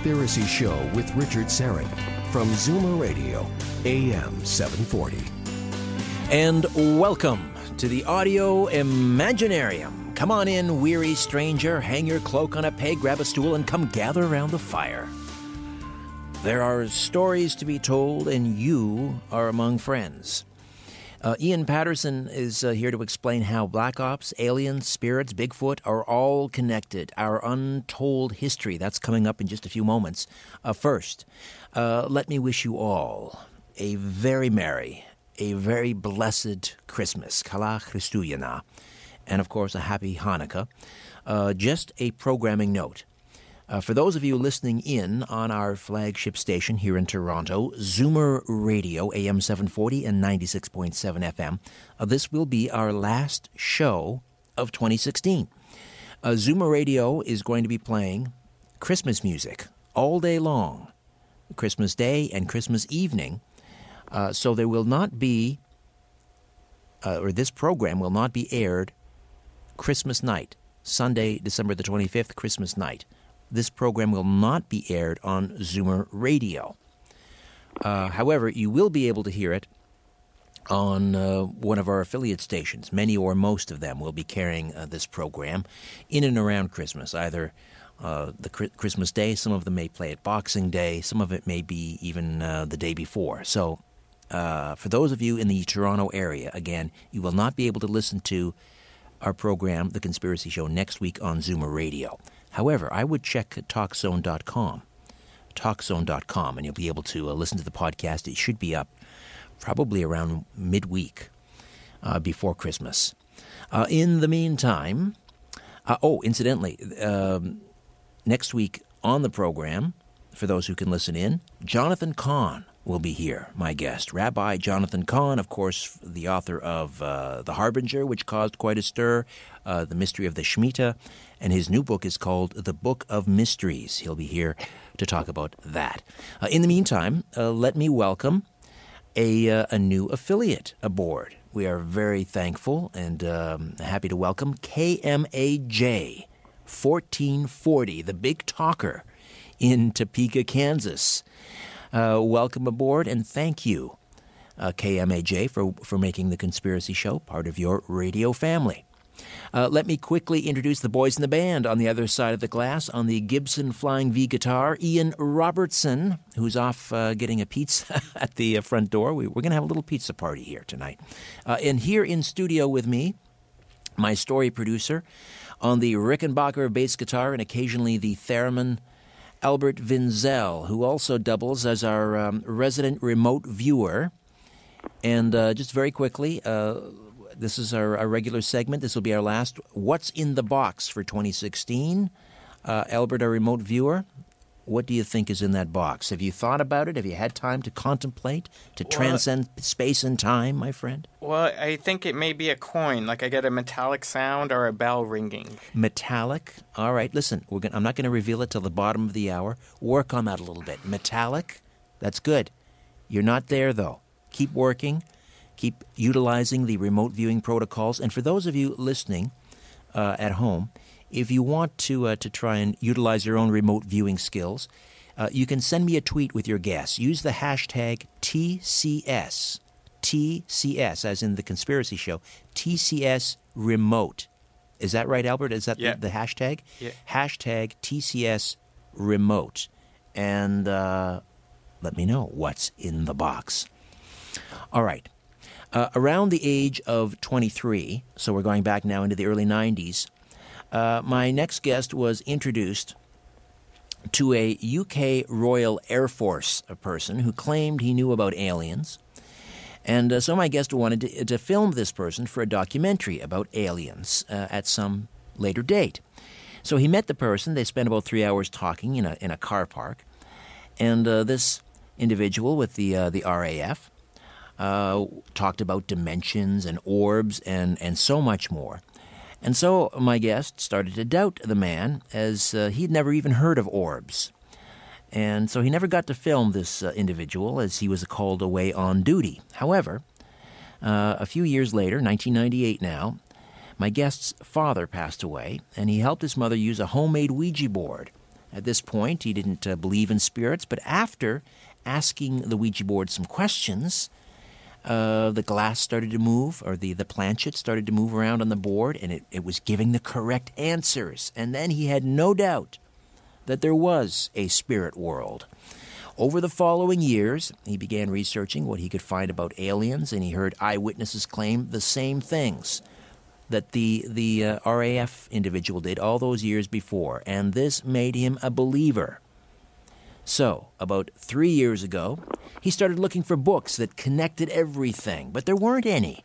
Conspiracy Show with Richard Syrett from Zoomer Radio, AM 740. And welcome to the Audio Imaginarium. Come on in, weary stranger, hang your cloak on a peg, grab a stool, and come gather around the fire. There are stories to be told, and you are among friends. Uh, Ian Patterson is uh, here to explain how Black Ops, aliens, spirits, Bigfoot are all connected. Our untold history. That's coming up in just a few moments. Uh, first, uh, let me wish you all a very merry, a very blessed Christmas. Kala Christuyana. And of course, a happy Hanukkah. Uh, just a programming note. Uh, for those of you listening in on our flagship station here in Toronto, Zoomer Radio, AM 740 and 96.7 FM, uh, this will be our last show of 2016. Uh, Zoomer Radio is going to be playing Christmas music all day long, Christmas Day and Christmas evening. Uh, so there will not be, uh, or this program will not be aired Christmas night, Sunday, December the 25th, Christmas night this program will not be aired on Zoomer Radio. Uh, however, you will be able to hear it on uh, one of our affiliate stations. Many or most of them will be carrying uh, this program in and around Christmas, either uh, the Christmas Day, some of them may play it Boxing Day, some of it may be even uh, the day before. So, uh, for those of you in the Toronto area, again, you will not be able to listen to our program, The Conspiracy Show, next week on Zoomer Radio. However, I would check TalkZone.com, TalkZone.com, and you'll be able to uh, listen to the podcast. It should be up probably around midweek uh, before Christmas. Uh, in the meantime, uh, oh, incidentally, um, next week on the program, for those who can listen in, Jonathan Cahn will be here, my guest. Rabbi Jonathan Cahn, of course, the author of uh, The Harbinger, which caused quite a stir, uh, The Mystery of the Shemitah, and his new book is called The Book of Mysteries. He'll be here to talk about that. Uh, in the meantime, uh, let me welcome a, uh, a new affiliate aboard. We are very thankful and um, happy to welcome KMAJ 1440, the big talker in Topeka, Kansas. Uh, welcome aboard and thank you, uh, KMAJ, for, for making the Conspiracy Show part of your radio family. Uh, let me quickly introduce the boys in the band on the other side of the glass on the Gibson Flying V guitar. Ian Robertson, who's off uh, getting a pizza at the uh, front door. We, are going to have a little pizza party here tonight. Uh, and here in studio with me, my story producer on the Rickenbacker bass guitar and occasionally the theremin. Albert Vinzel, who also doubles as our um, resident remote viewer. And uh, just very quickly, uh, this is our, our, regular segment. This will be our last. What's in the box for 2016? Uh, Albert, our remote viewer, what do you think is in that box? Have you thought about it? Have you had time to contemplate, to well, transcend space and time, my friend? Well, I think it may be a coin. Like I get a metallic sound or a bell ringing. Metallic? All right, listen, gonna, I'm not going to reveal it till the bottom of the hour. Work on that a little bit. Metallic? That's good. You're not there, though. Keep working. Keep utilizing the remote viewing protocols. And for those of you listening uh, at home, if you want to uh, to try and utilize your own remote viewing skills, uh, you can send me a tweet with your guess. Use the hashtag TCS. TCS, as in the conspiracy show, TCS remote. Is that right, Albert? Is that Yeah. the, the hashtag? Yeah. Hashtag TCS remote. And uh, let me know what's in the box. All right. Uh, around the age of 23, so we're going back now into the early 90s, uh, my next guest was introduced to a UK Royal Air Force person who claimed he knew about aliens. And uh, so my guest wanted to, to film this person for a documentary about aliens uh, at some later date. So he met the person. They spent about three hours talking in a, in a car park. And uh, this individual with the, uh, the RAF uh, talked about dimensions and orbs and, and so much more. And so my guest started to doubt the man as uh, he'd never even heard of orbs. And so he never got to film this uh, individual as he was called away on duty. However, uh, a few years later, 1998 now, my guest's father passed away, and he helped his mother use a homemade Ouija board. At this point, he didn't uh, believe in spirits, but after asking the Ouija board some questions, uh, the glass started to move, or the, the planchette started to move around on the board, and it, it was giving the correct answers. And then he had no doubt that there was a spirit world. Over the following years, he began researching what he could find about aliens, and he heard eyewitnesses claim the same things that the the uh, RAF individual did all those years before, and this made him a believer. So, about three years ago, he started looking for books that connected everything, but there weren't any.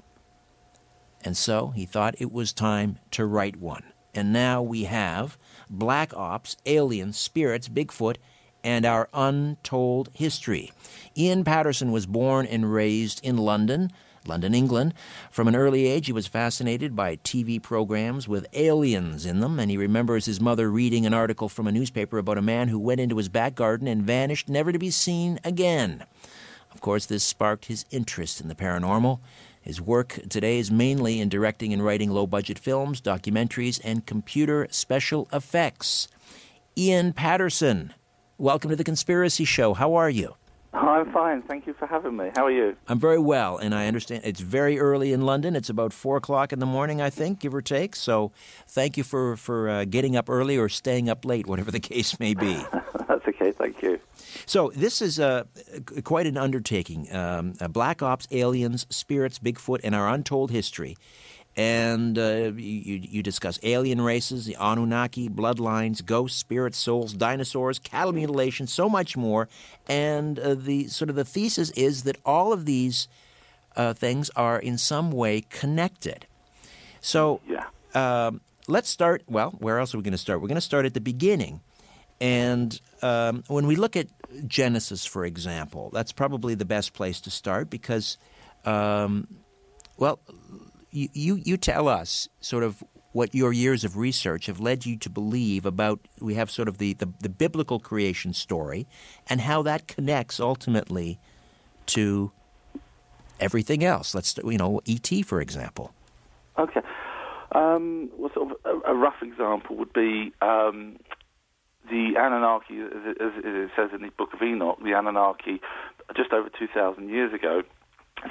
And so he thought it was time to write one. And now we have Black Ops, Aliens, Spirits, Bigfoot, and Our Untold History. Ian Patterson was born and raised in London, London, England. From an early age, he was fascinated by TV programs with aliens in them, and he remembers his mother reading an article from a newspaper about a man who went into his back garden and vanished, never to be seen again. Of course, this sparked his interest in the paranormal. His work today is mainly in directing and writing low budget films, documentaries, and computer special effects. Ian Patterson, welcome to the Conspiracy Show. How are you? I'm fine. Thank you for having me. How are you? I'm very well, and I understand it's very early in London. It's about four o'clock in the morning, I think, give or take. So, thank you for for uh, getting up early or staying up late, whatever the case may be. That's okay. Thank you. So this is uh, quite an undertaking. Um, uh, Black Ops, aliens, spirits, Bigfoot, and our untold history. And uh, you, you discuss alien races, the Anunnaki, bloodlines, ghosts, spirits, souls, dinosaurs, cattle mutilation, so much more. And uh, the sort of the thesis is that all of these uh, things are in some way connected. So Yeah. um, let's start. Well, where else are we going to start? We're going to start at the beginning. And um, when we look at Genesis, for example, that's probably the best place to start because, um, well, you, you, tell us sort of what your years of research have led you to believe about we have sort of the, the, the biblical creation story and how that connects ultimately to everything else. Let's you know ET for example. Okay. Um, well, sort of a, a rough example would be um, the Anunnaki, as it, as it says in the Book of Enoch, the Anunnaki, just over 2,000 years ago,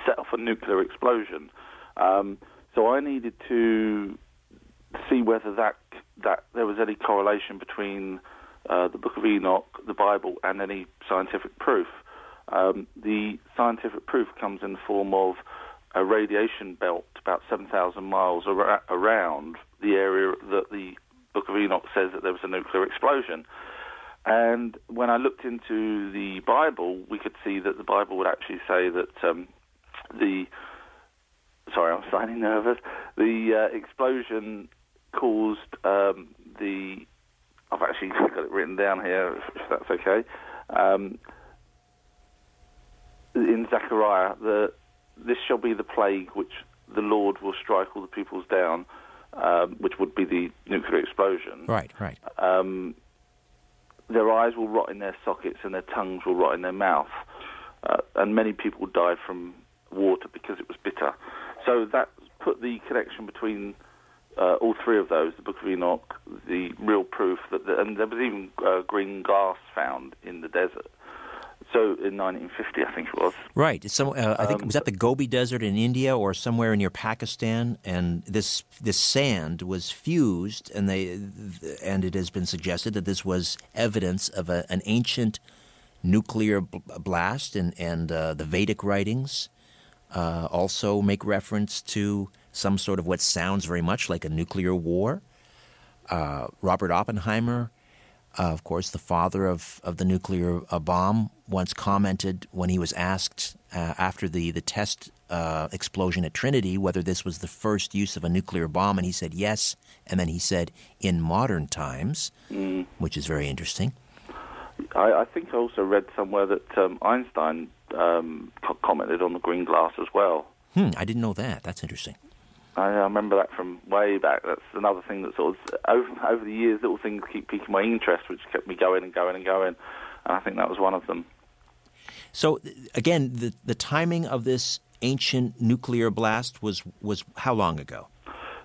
set off a nuclear explosion. Um, so I needed to see whether that that there was any correlation between uh, the Book of Enoch, the Bible, and any scientific proof. Um, the scientific proof comes in the form of a radiation belt about 7,000 miles ar- around the area that the Book of Enoch says that there was a nuclear explosion. And when I looked into the Bible, we could see that the Bible would actually say that um, the I'm slightly nervous. The uh, explosion caused um, the. I've actually got it written down here, if that's okay. Um, in Zechariah, the this shall be the plague which the Lord will strike all the peoples down, um, which would be the nuclear explosion. Right, right. Um, their eyes will rot in their sockets and their tongues will rot in their mouth. Uh, and many people died from water because it was bitter so that put the connection between uh, all three of those, the Book of Enoch, the real proof that, the, and there was even uh, green glass found in the desert. So in 1950, I think it was. Right. Some, uh, I think was that the Gobi Desert in India or somewhere near Pakistan, and this this sand was fused, and they and it has been suggested that this was evidence of a, an ancient nuclear blast, and and uh, the Vedic writings uh, also make reference to some sort of what sounds very much like a nuclear war. Uh, Robert Oppenheimer, uh, of course, the father of, of the nuclear uh, bomb, once commented when he was asked uh, after the, the test uh, explosion at Trinity whether this was the first use of a nuclear bomb, and he said yes. And then he said, in modern times, mm. which is very interesting. I, I, think I also read somewhere that um, Einstein um, commented on the green glass as well. Hmm, I didn't know that. That's interesting. I, remember that from way back. That's another thing that sort of over, over the years, little things keep piquing my interest, which kept me going and going and going. And I think that was one of them. So again, the the timing of this ancient nuclear blast was was how long ago?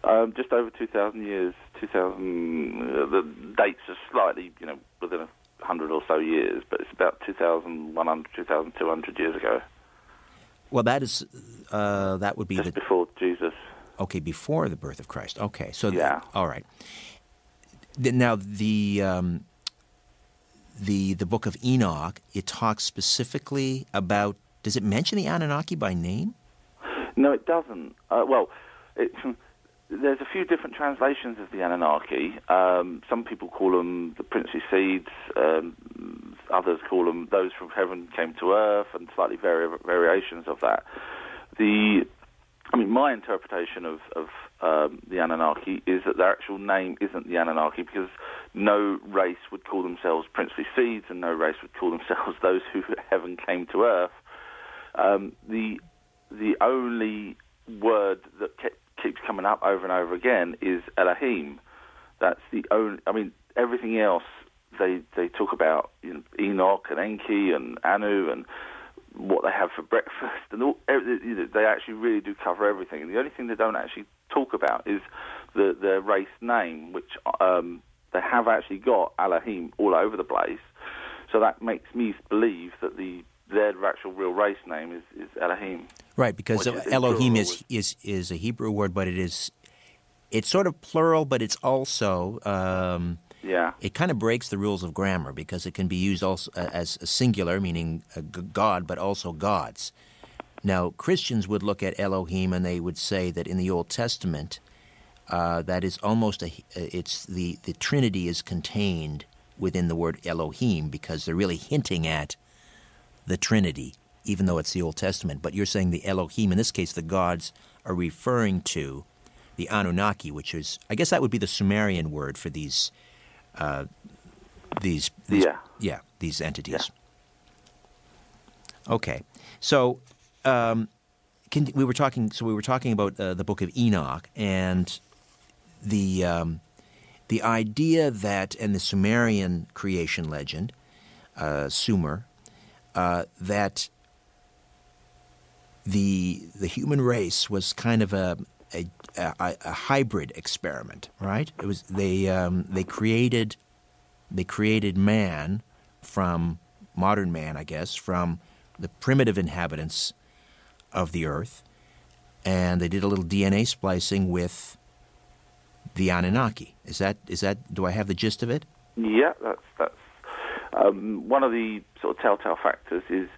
Um, just over two thousand years. Two thousand. Uh, the dates are slightly, you know, within a hundred or so years, but it's about 2,100, 2,200 years ago. Well, that is uh, that would be just the, before Jesus. Okay, before the birth of Christ. Okay, so yeah, the, all right. Now the um, the the book of Enoch it talks specifically about. Does it mention the Anunnaki by name? No, it doesn't. Uh, well, it, there's a few different translations of the Anunnaki. Um, some people call them the princely seeds. Um, others call them those from heaven came to earth, and slightly vari- variations of that. The, I mean, my interpretation of, of um, the Anunnaki is that their actual name isn't the Anunnaki because no race would call themselves princely seeds, and no race would call themselves those who heaven came to earth. Um, the the only word that kept keeps coming up over and over again is Elohim. That's the only. I mean, everything else they they talk about you know, Enoch and Enki and Anu and what they have for breakfast and all, they actually really do cover everything. And the only thing they don't actually talk about is the the race name, which um, they have actually got Elohim all over the place. So that makes me believe that the their actual real race name is, is Elohim. Right, because Elohim is, is is a Hebrew word, but it is it's sort of plural, but it's also um, yeah. It kind of breaks the rules of grammar because it can be used also uh, as a singular, meaning a God, but also gods. Now, Christians would look at Elohim and they would say that in the Old Testament, uh, that is almost a it's the the Trinity is contained within the word Elohim because they're really hinting at the Trinity, even though it's the Old Testament. But you're saying the Elohim, in this case, the gods, are referring to the Anunnaki, which is, I guess that would be the Sumerian word for these, uh, these, these, yeah, yeah, these entities. Yeah. Okay, so um, can, we were talking. So we were talking about uh, the Book of Enoch and the um, the idea that, and the Sumerian creation legend, uh, Sumer, uh, that the the human race was kind of a a, a, a hybrid experiment, right? It was they um, they created they created man from modern man, I guess, from the primitive inhabitants of the earth, and they did a little DNA splicing with the Anunnaki. Is that is that? Do I have the gist of it? Yeah, that's that's um, one of the sort of telltale factors is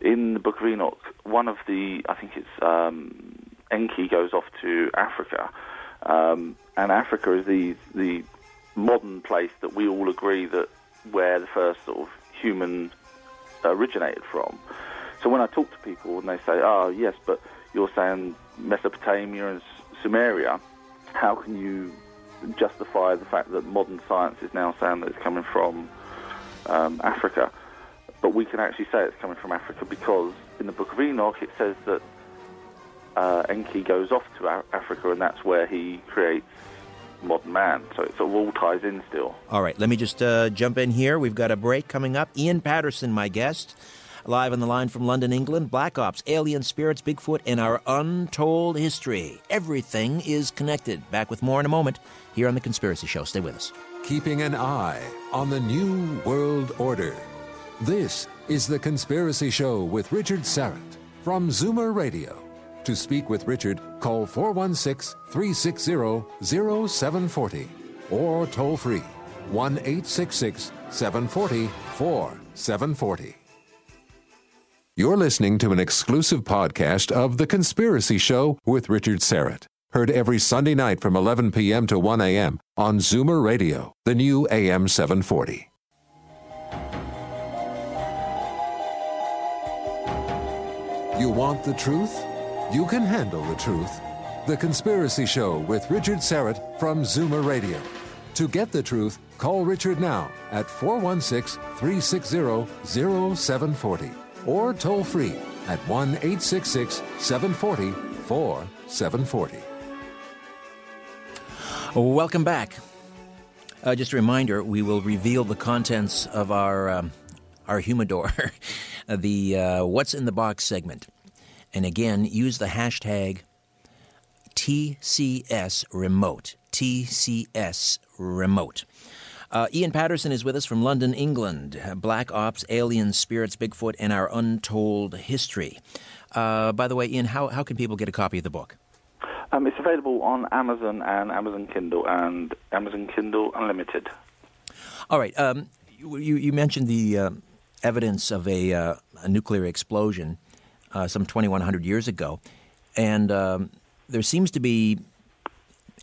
in the Book of Enoch. One of the, I think it's um, Enki goes off to Africa, um, and Africa is the the modern place that we all agree that where the first sort of human originated from. So when I talk to people and they say, "Oh yes, but you're saying Mesopotamia and Sumeria," how can you justify the fact that modern science is now saying that it's coming from um, Africa. But we can actually say it's coming from Africa because in the Book of Enoch it says that uh, Enki goes off to Africa and that's where he creates modern man. So it sort of all ties in still. All right, let me just uh, jump in here. We've got a break coming up. Ian Patterson, my guest. Live on the line from London, England, Black Ops, Alien Spirits, Bigfoot, and our untold history. Everything is connected. Back with more in a moment here on The Conspiracy Show. Stay with us. Keeping an eye on the New World Order. This is The Conspiracy Show with Richard Syrett from Zoomer Radio. To speak with Richard, call 416 360 0740 or toll free 1 866 740 4740. You're listening to an exclusive podcast of The Conspiracy Show with Richard Syrett. Heard every Sunday night from 11 p.m. to 1 a.m. on Zoomer Radio, the new AM 740. You want the truth? You can handle the truth. The Conspiracy Show with Richard Syrett from Zoomer Radio. To get the truth, call Richard now at 416 360 0740 or toll free at 1 866 740 4740. Welcome back. Uh, just a reminder: we will reveal the contents of our um, our humidor, the uh, "What's in the Box" segment, and again, use the hashtag TCS Remote. TCS Remote. Uh, Ian Patterson is with us from London, England. Black Ops, Aliens, Spirits, Bigfoot, and Our Untold History. Uh, by the way, Ian, how, how can people get a copy of the book? Um, it's available on Amazon and Amazon Kindle and Amazon Kindle Unlimited. All right. Um, you, you mentioned the uh, evidence of a, uh, a nuclear explosion uh, some 2,100 years ago, and um, there seems to be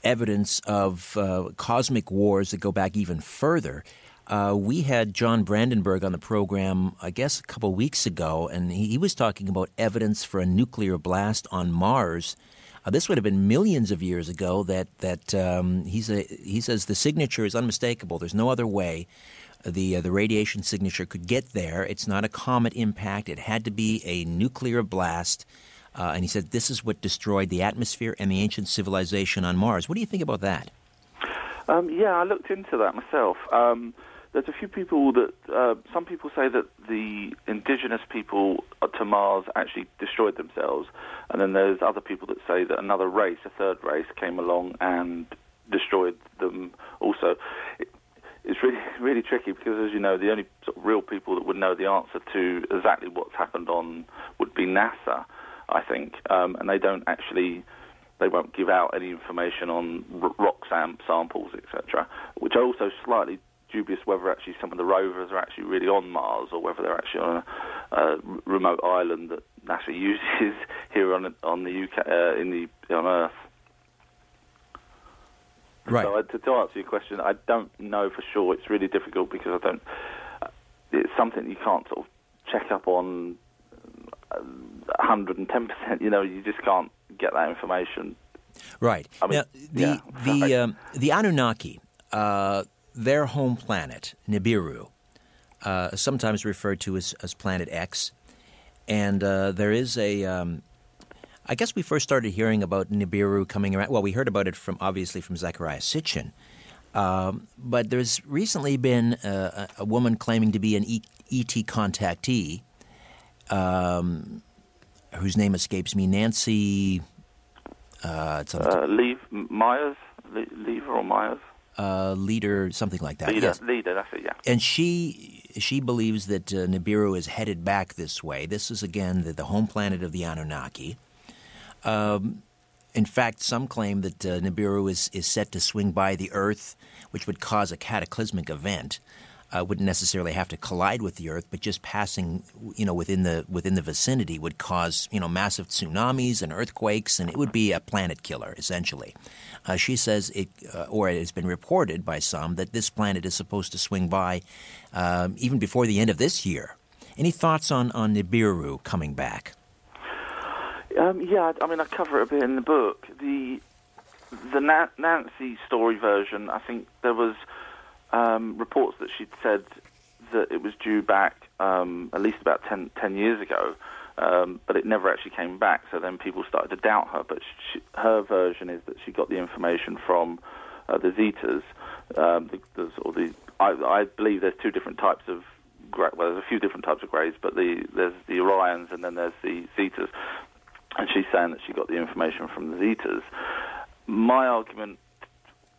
evidence of uh, cosmic wars that go back even further. Uh, we had John Brandenburg on the program, I guess, a couple weeks ago, and he, he was talking about evidence for a nuclear blast on Mars. Uh, this would have been millions of years ago. That that um, he's a, he says the signature is unmistakable. There's no other way the uh, the radiation signature could get there. It's not a comet impact. It had to be a nuclear blast. Uh, and he said this is what destroyed the atmosphere and the ancient civilization on Mars. What do you think about that? Um, yeah, I looked into that myself. Um, there's a few people that uh, some people say that the indigenous people to Mars actually destroyed themselves, and then there's other people that say that another race, a third race, came along and destroyed them also. It, it's really really tricky because, as you know, the only sort of real people that would know the answer to exactly what's happened on would be NASA, I think, um, and they don't actually they won't give out any information on rock sam- samples, etc., which are also slightly dubious whether actually some of the rovers are actually really on Mars or whether they're actually on a, a remote island that NASA uses here on on the UK uh, in the on Earth. Right. So uh, to, to answer your question, I don't know for sure. It's really difficult because I don't. Uh, it's something you can't sort of check up on. uh, 110 percent. You know, you just can't get that information. Right. I mean, now, the yeah, the um, the Anunnaki, uh, their home planet Nibiru, uh, sometimes referred to as, as Planet X, and uh, there is a. Um, I guess we first started hearing about Nibiru coming around. Well, we heard about it from obviously from Zecharia Sitchin, um, but there's recently been a, a woman claiming to be an e- ET contactee, um, whose name escapes me, Nancy. Uh, it's Uh, leave Myers, Le- Lever or Myers, uh, Lieder, something like that. Lieder, Yes. Lieder. That's it. Yeah. And she she believes that uh, Nibiru is headed back this way. This is again the, the home planet of the Anunnaki. Um, in fact, some claim that uh, Nibiru is, is set to swing by the Earth, which would cause a cataclysmic event. Uh, wouldn't necessarily have to collide with the Earth, but just passing, you know, within the within the vicinity would cause, you know, massive tsunamis and earthquakes, and it would be a planet killer essentially. Uh, she says it, uh, or it has been reported by some that this planet is supposed to swing by um, even before the end of this year. Any thoughts on on Nibiru coming back? Um, yeah, I mean, I cover it a bit in the book. The the Na- Nancy story version, I think there was um, reports that she'd said that it was due back um, at least about 10, 10 years ago, um, but it never actually came back. So then people started to doubt her. But she, her version is that she got the information from uh, the Zetas. Um, the, the, or the I, I believe there's two different types of well, there's a few different types of greys, but the there's the Orions and then there's the Zetas, and she's saying that she got the information from the Zetas. My argument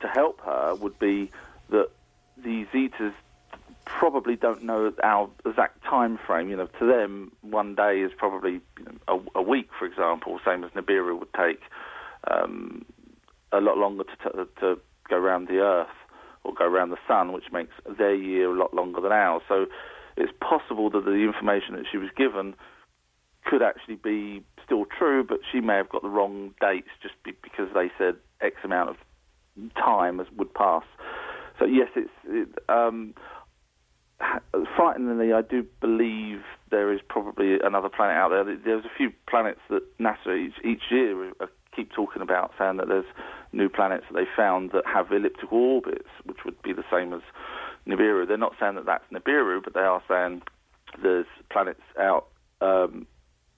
to help her would be that the Zetas probably don't know our exact time frame. You know, to them, one day is probably you know, a, a, week, for example, same as Nibiru would take um, a lot longer to, t- to go around the Earth or go around the Sun, which makes their year a lot longer than ours. So it's possible that the information that she was given could actually be still true, but she may have got the wrong dates just be- because they said X amount of time would pass. So yes, it's it, um, frighteningly, I do believe there is probably another planet out there. There's a few planets that NASA each, each year keep talking about, saying that there's new planets that they found that have elliptical orbits, which would be the same as Nibiru. They're not saying that that's Nibiru, but they are saying there's planets out um,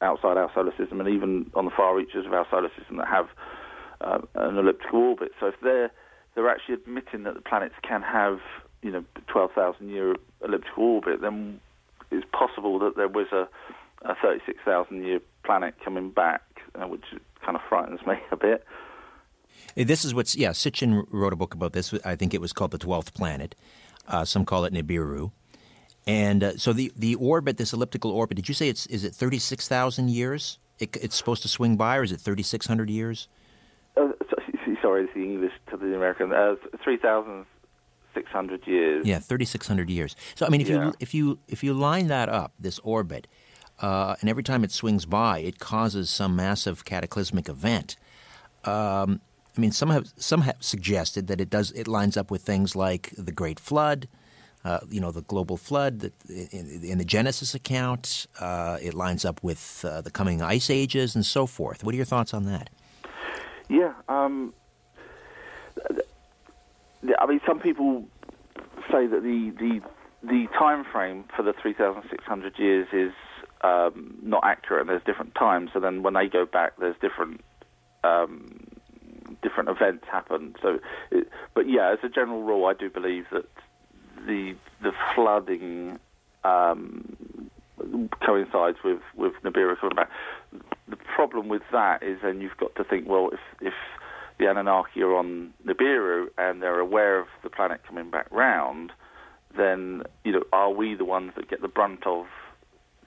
outside our solar system and even on the far reaches of our solar system that have uh, an elliptical orbit. So if they're they're actually admitting that the planets can have you know 12,000 year elliptical orbit, then it's possible that there was a, a 36,000 year planet coming back, uh, which kind of frightens me a bit. This is what's yeah. Sitchin wrote a book about this. I think it was called the Twelfth Planet. Uh, some call it Nibiru. And uh, so the the orbit, this elliptical orbit, did you say it's is it thirty six thousand years? It, it's supposed to swing by, or is it thirty six hundred years? Uh, sorry, it's the English to the American. Uh, three thousand six hundred years. Yeah, thirty six hundred years. So I mean, if yeah. you if you if you line that up, this orbit, uh, and every time it swings by, it causes some massive cataclysmic event. Um, I mean, some have some have suggested that it does it lines up with things like the Great Flood, uh, you know, the global flood that in, in the Genesis account. Uh, it lines up with uh, the coming ice ages and so forth. What are your thoughts on that? Yeah, um, I mean, some people say that the the the time frame for the 3,600 years is um, not accurate, and there's different times. So then, when they go back, there's different um, different events happen. So, it, but yeah, as a general rule, I do believe that the the flooding um, coincides with with Nibiru coming back. The problem with that is then you've got to think, well, if if the Anunnaki are on Nibiru and they're aware of the planet coming back round, then you know, are we the ones that get the brunt of?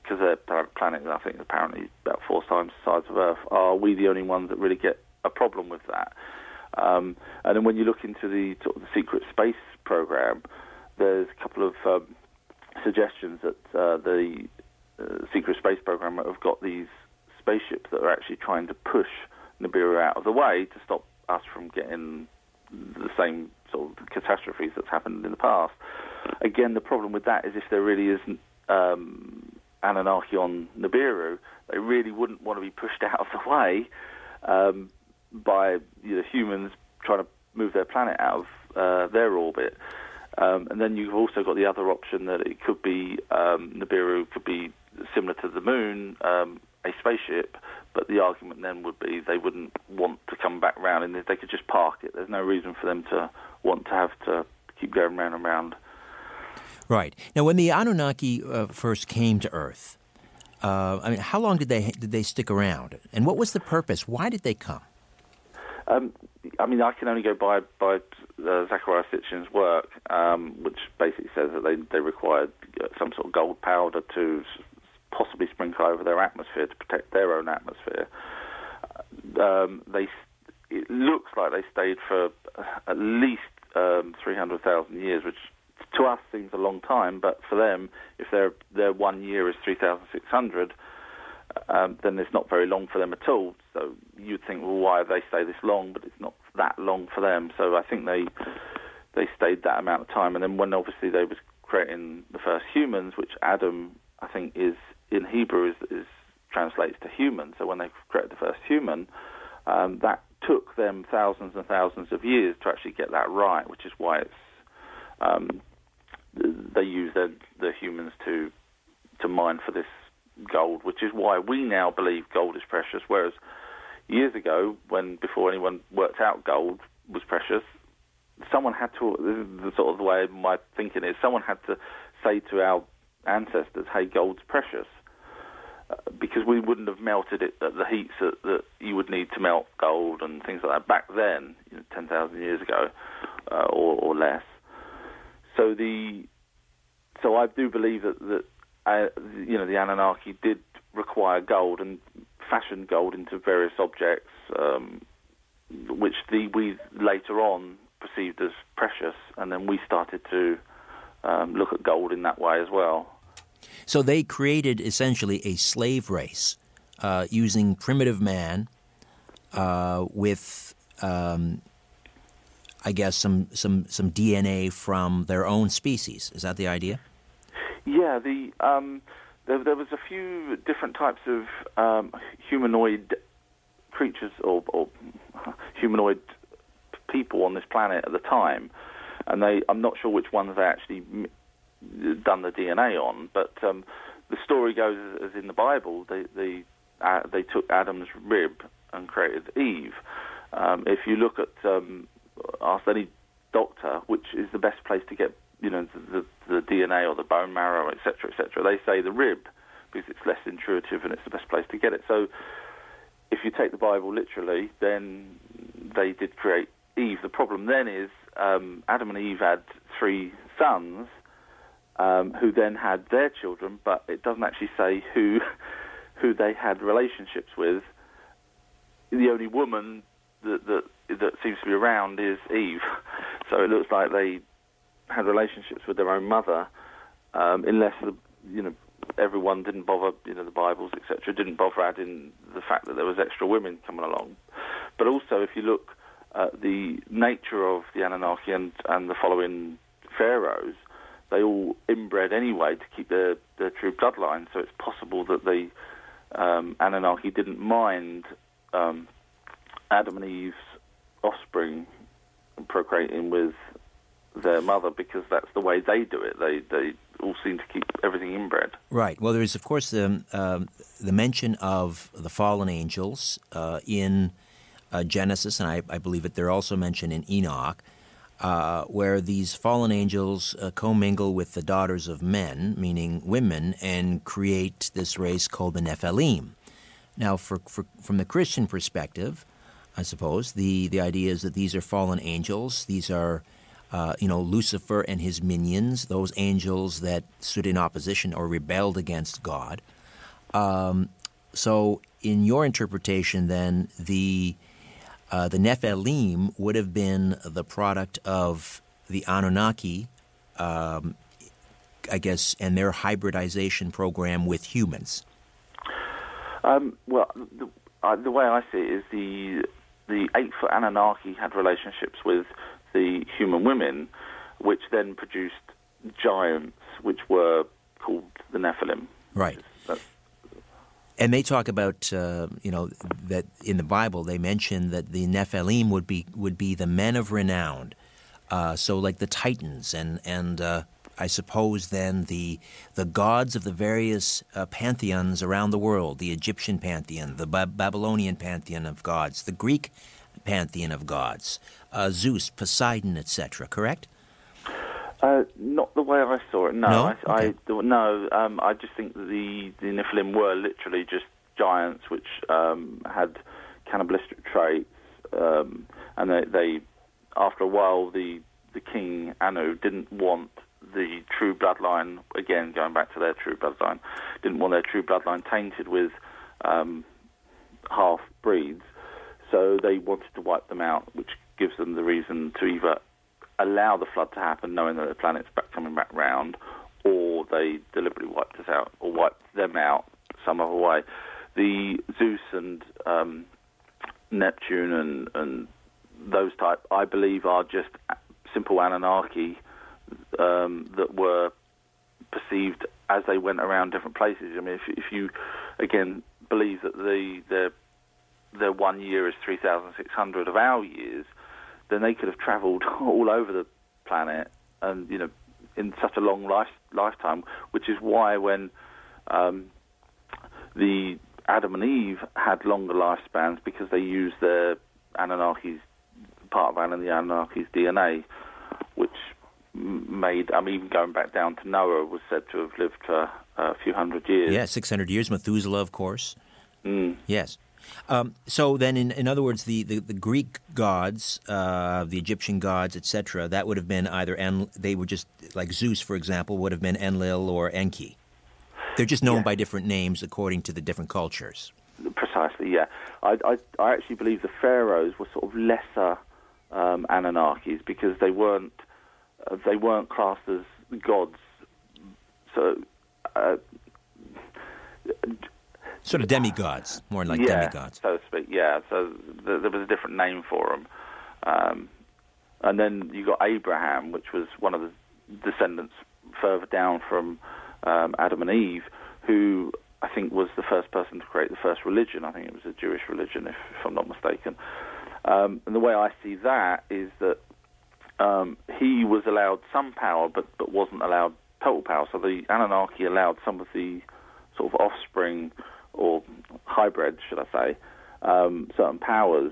Because their planet, I think, apparently about four times the size of Earth. Are we the only ones that really get a problem with that? Um, and then when you look into the, sort of the secret space program, there's a couple of um, suggestions that uh, the uh, secret space program have got these spaceships that are actually trying to push Nibiru out of the way to stop us from getting the same sort of catastrophes that's happened in the past. Again, the problem with that is if there really isn't um, Anunnaki on Nibiru, they really wouldn't want to be pushed out of the way um, by you know, humans trying to move their planet out of uh, their orbit. Um, and then you've also got the other option that it could be um, Nibiru could be similar to the moon, um, a spaceship, but the argument then would be they wouldn't want to come back round and they could just park it. There's no reason for them to want to have to keep going round and round. Right. Now, when the Anunnaki uh, first came to Earth, uh, I mean, how long did they did they stick around, and what was the purpose? Why did they come? Um, I mean, I can only go by by uh, Zecharia Sitchin's work, um, which basically says that they they required uh, some sort of gold powder to possibly sprinkle over their atmosphere to protect their own atmosphere. Um, they it looks like they stayed for at least um, 300,000 years, which to us seems a long time, but for them, if their their one year is 3,600, um, then it's not very long for them at all. So you'd think, well, why they stay this long? But it's not that long for them. So I think they they stayed that amount of time. And then when obviously they was creating the first humans, which Adam I think is in Hebrew is, is translates to human. So when they created the first human, um, that took them thousands and thousands of years to actually get that right, which is why it's um, they use the, the humans to to mine for this gold, which is why we now believe gold is precious. Whereas years ago, when before anyone worked out gold was precious, someone had to. This is the sort of the way my thinking is. Someone had to say to our ancestors, "Hey, gold's precious," because we wouldn't have melted it at the heats that, that you would need to melt gold and things like that back then, you know, ten thousand years ago, uh, or, or less. So the so I do believe that that uh, you know the Anunnaki did require gold and fashioned gold into various objects, um, which the we later on perceived as precious, and then we started to um, look at gold in that way as well. So they created essentially a slave race uh, using primitive man uh, with, um, I guess, some, some, some DNA from their own species. Is that the idea? Yeah, the um, there, there, was a few different types of um, humanoid creatures or, or humanoid people on this planet at the time, and they I'm not sure which ones they actually done the DNA on, but um, the story goes as in the Bible, they they uh, they took Adam's rib and created Eve. Um, if you look at um, ask any doctor, which is the best place to get you know the, the, DNA or the bone marrow, etc., etc., they say the rib because it's less intuitive and it's the best place to get it. So if you take the Bible literally, then they did create Eve. The problem then is um, Adam and Eve had three sons um, who then had their children, but it doesn't actually say who who they had relationships with. The only woman that that, that seems to be around is Eve, so it looks like they had relationships with their own mother, um, unless the you know everyone didn't bother, you know, the Bibles, etc., didn't bother adding the fact that there was extra women coming along. But also, if you look at the nature of the Anunnaki and, and the following pharaohs, they all inbred anyway to keep their, their true bloodline. So it's possible that the um, Anunnaki didn't mind um, Adam and Eve's offspring procreating with their mother because that's the way they do it. They they all seem to keep everything inbred. Right. Well, there's of course the um, the mention of the fallen angels uh, in uh, Genesis, and I, I, believe that they're also mentioned in Enoch, uh, where these fallen angels uh, commingle with the daughters of men, meaning women, and create this race called the Nephilim. Now, for, for, from the Christian perspective, I suppose the the idea is that these are fallen angels. These are uh, you know, Lucifer and his minions, those angels that stood in opposition or rebelled against God. Um, so, in your interpretation, then the uh, the Nephilim would have been the product of the Anunnaki, um, I guess, and their hybridization program with humans. Um, well, the, uh, the, way I see it is the the eight foot Anunnaki had relationships with the human women, which then produced giants, which were called the Nephilim. Right. And they talk about, uh, you know, that in the Bible they mention that the Nephilim would be would be the men of renown, uh, so like the Titans and and uh, I suppose then the the gods of the various uh, pantheons around the world, the Egyptian pantheon, the ba- Babylonian pantheon of gods, the Greek pantheon of gods, uh, Zeus, Poseidon, etc. Correct? Uh, not the way I saw it. No, no, I, okay. I no. Um, I just think the the Nephilim were literally just giants which um, had cannibalistic traits, um, and they, they, after a while, the the king Anu didn't want the true bloodline again, going back to their true bloodline, didn't want their true bloodline tainted with um, half breeds, so they wanted to wipe them out, which gives them the reason to either allow the flood to happen, knowing that the planet's back coming back round, or they deliberately wiped us out or wiped them out some other way. The Zeus and um, Neptune and, and those type, I believe, are just simple Anunnaki um, that were perceived as they went around different places. I mean, if, if you again believe that the their their one year is three thousand six hundred of our years, then they could have travelled all over the planet and you know in such a long life, lifetime, which is why when um, the Adam and Eve had longer lifespans because they used their Anunnaki's part of Anunnaki, the Anunnaki's DNA, which made. I mean, even going back down to Noah was said to have lived for a few hundred years. Yeah, 600 years. Methuselah, of course. Mm. Yes. Um, so then, in, in other words, the, the, the Greek gods, uh, the Egyptian gods, etc., that would have been either En, they were just like Zeus, for example, would have been Enlil or Enki. They're just known Yeah. by different names according to the different cultures. Precisely, yeah. I, I, I actually believe the pharaohs were sort of lesser um, Anunnakis because they weren't uh, they weren't classed as gods. So, uh, Sort of demigods, more like yeah, demigods. so to speak. Yeah. So th- there was a different name for them. Um, and then you got Abraham, which was one of the descendants further down from um, Adam and Eve, who I think was the first person to create the first religion. I think it was a Jewish religion, if, if I'm not mistaken. Um, and the way I see that is that um, he was allowed some power, but, but wasn't allowed total power. So the Anunnaki allowed some of the sort of offspring or hybrid, should I say, um, certain powers.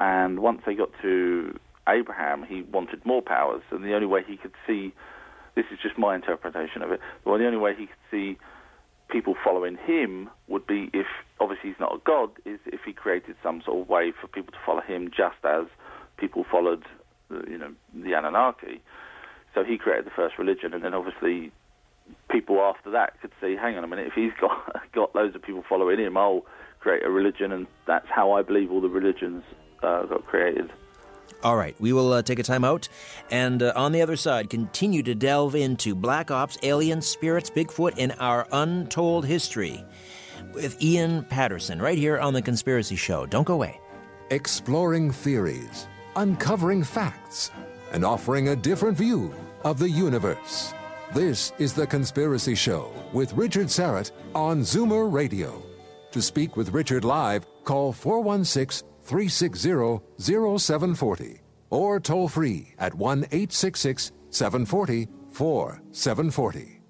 And once they got to Abraham, he wanted more powers, and the only way he could see this is just my interpretation of it. Well, the only way he could see people following him would be if, obviously, he's not a god, is if he created some sort of way for people to follow him, just as people followed, uh, you know, the Anunnaki. So he created the first religion, and then obviously people after that could see, hang on a minute, if he's got got loads of people following him, I'll create a religion, and that's how I believe all the religions uh, got created. All right, we will uh, take a time out, and uh, on the other side, continue to delve into black ops, aliens, spirits, Bigfoot, and our untold history with Ian Patterson right here on The Conspiracy Show. Don't go away. Exploring theories, uncovering facts, and offering a different view of the universe. This is The Conspiracy Show with Richard Syrett on Zoomer Radio. To speak with Richard live, call 416 360 0740 or toll free at 1 866 740 4740.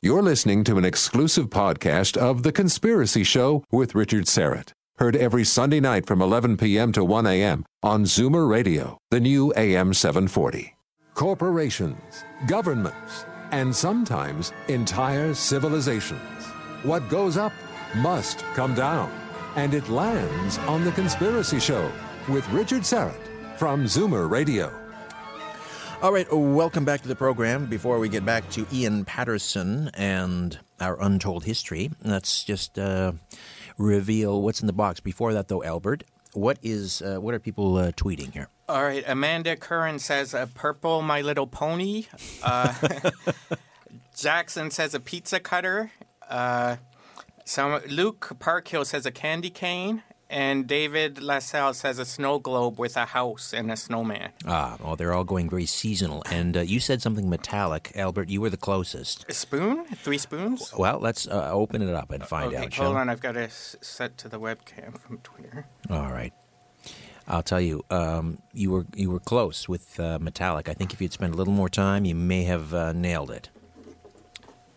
You're listening to an exclusive podcast of The Conspiracy Show with Richard Syrett. Heard every Sunday night from 11 p.m. to 1 a.m. on Zoomer Radio, the new AM 740. Corporations, governments, and sometimes entire civilizations. What goes up must come down. And it lands on The Conspiracy Show with Richard Syrett from Zoomer Radio. All right, welcome back to the program. Before we get back to Ian Patterson and our untold history, let's just uh, reveal what's in the box. Before that, though, Albert, what is uh, what are people uh, tweeting here? All right, Amanda Curran says a purple My Little Pony. Uh, Jackson says a pizza cutter. Uh, some Luke Parkhill says a candy cane, and David LaSalle says a snow globe with a house and a snowman. Ah, oh, they're all going very seasonal. And uh, you said something metallic, Albert. You were the closest. A spoon? Three spoons? Well, let's uh, open it up and find okay, out. hold we? on. I've got to s- set to the webcam from Twitter. All right. I'll tell you, um, you were you were close with uh, metallic. I think if you'd spent a little more time, you may have uh, nailed it.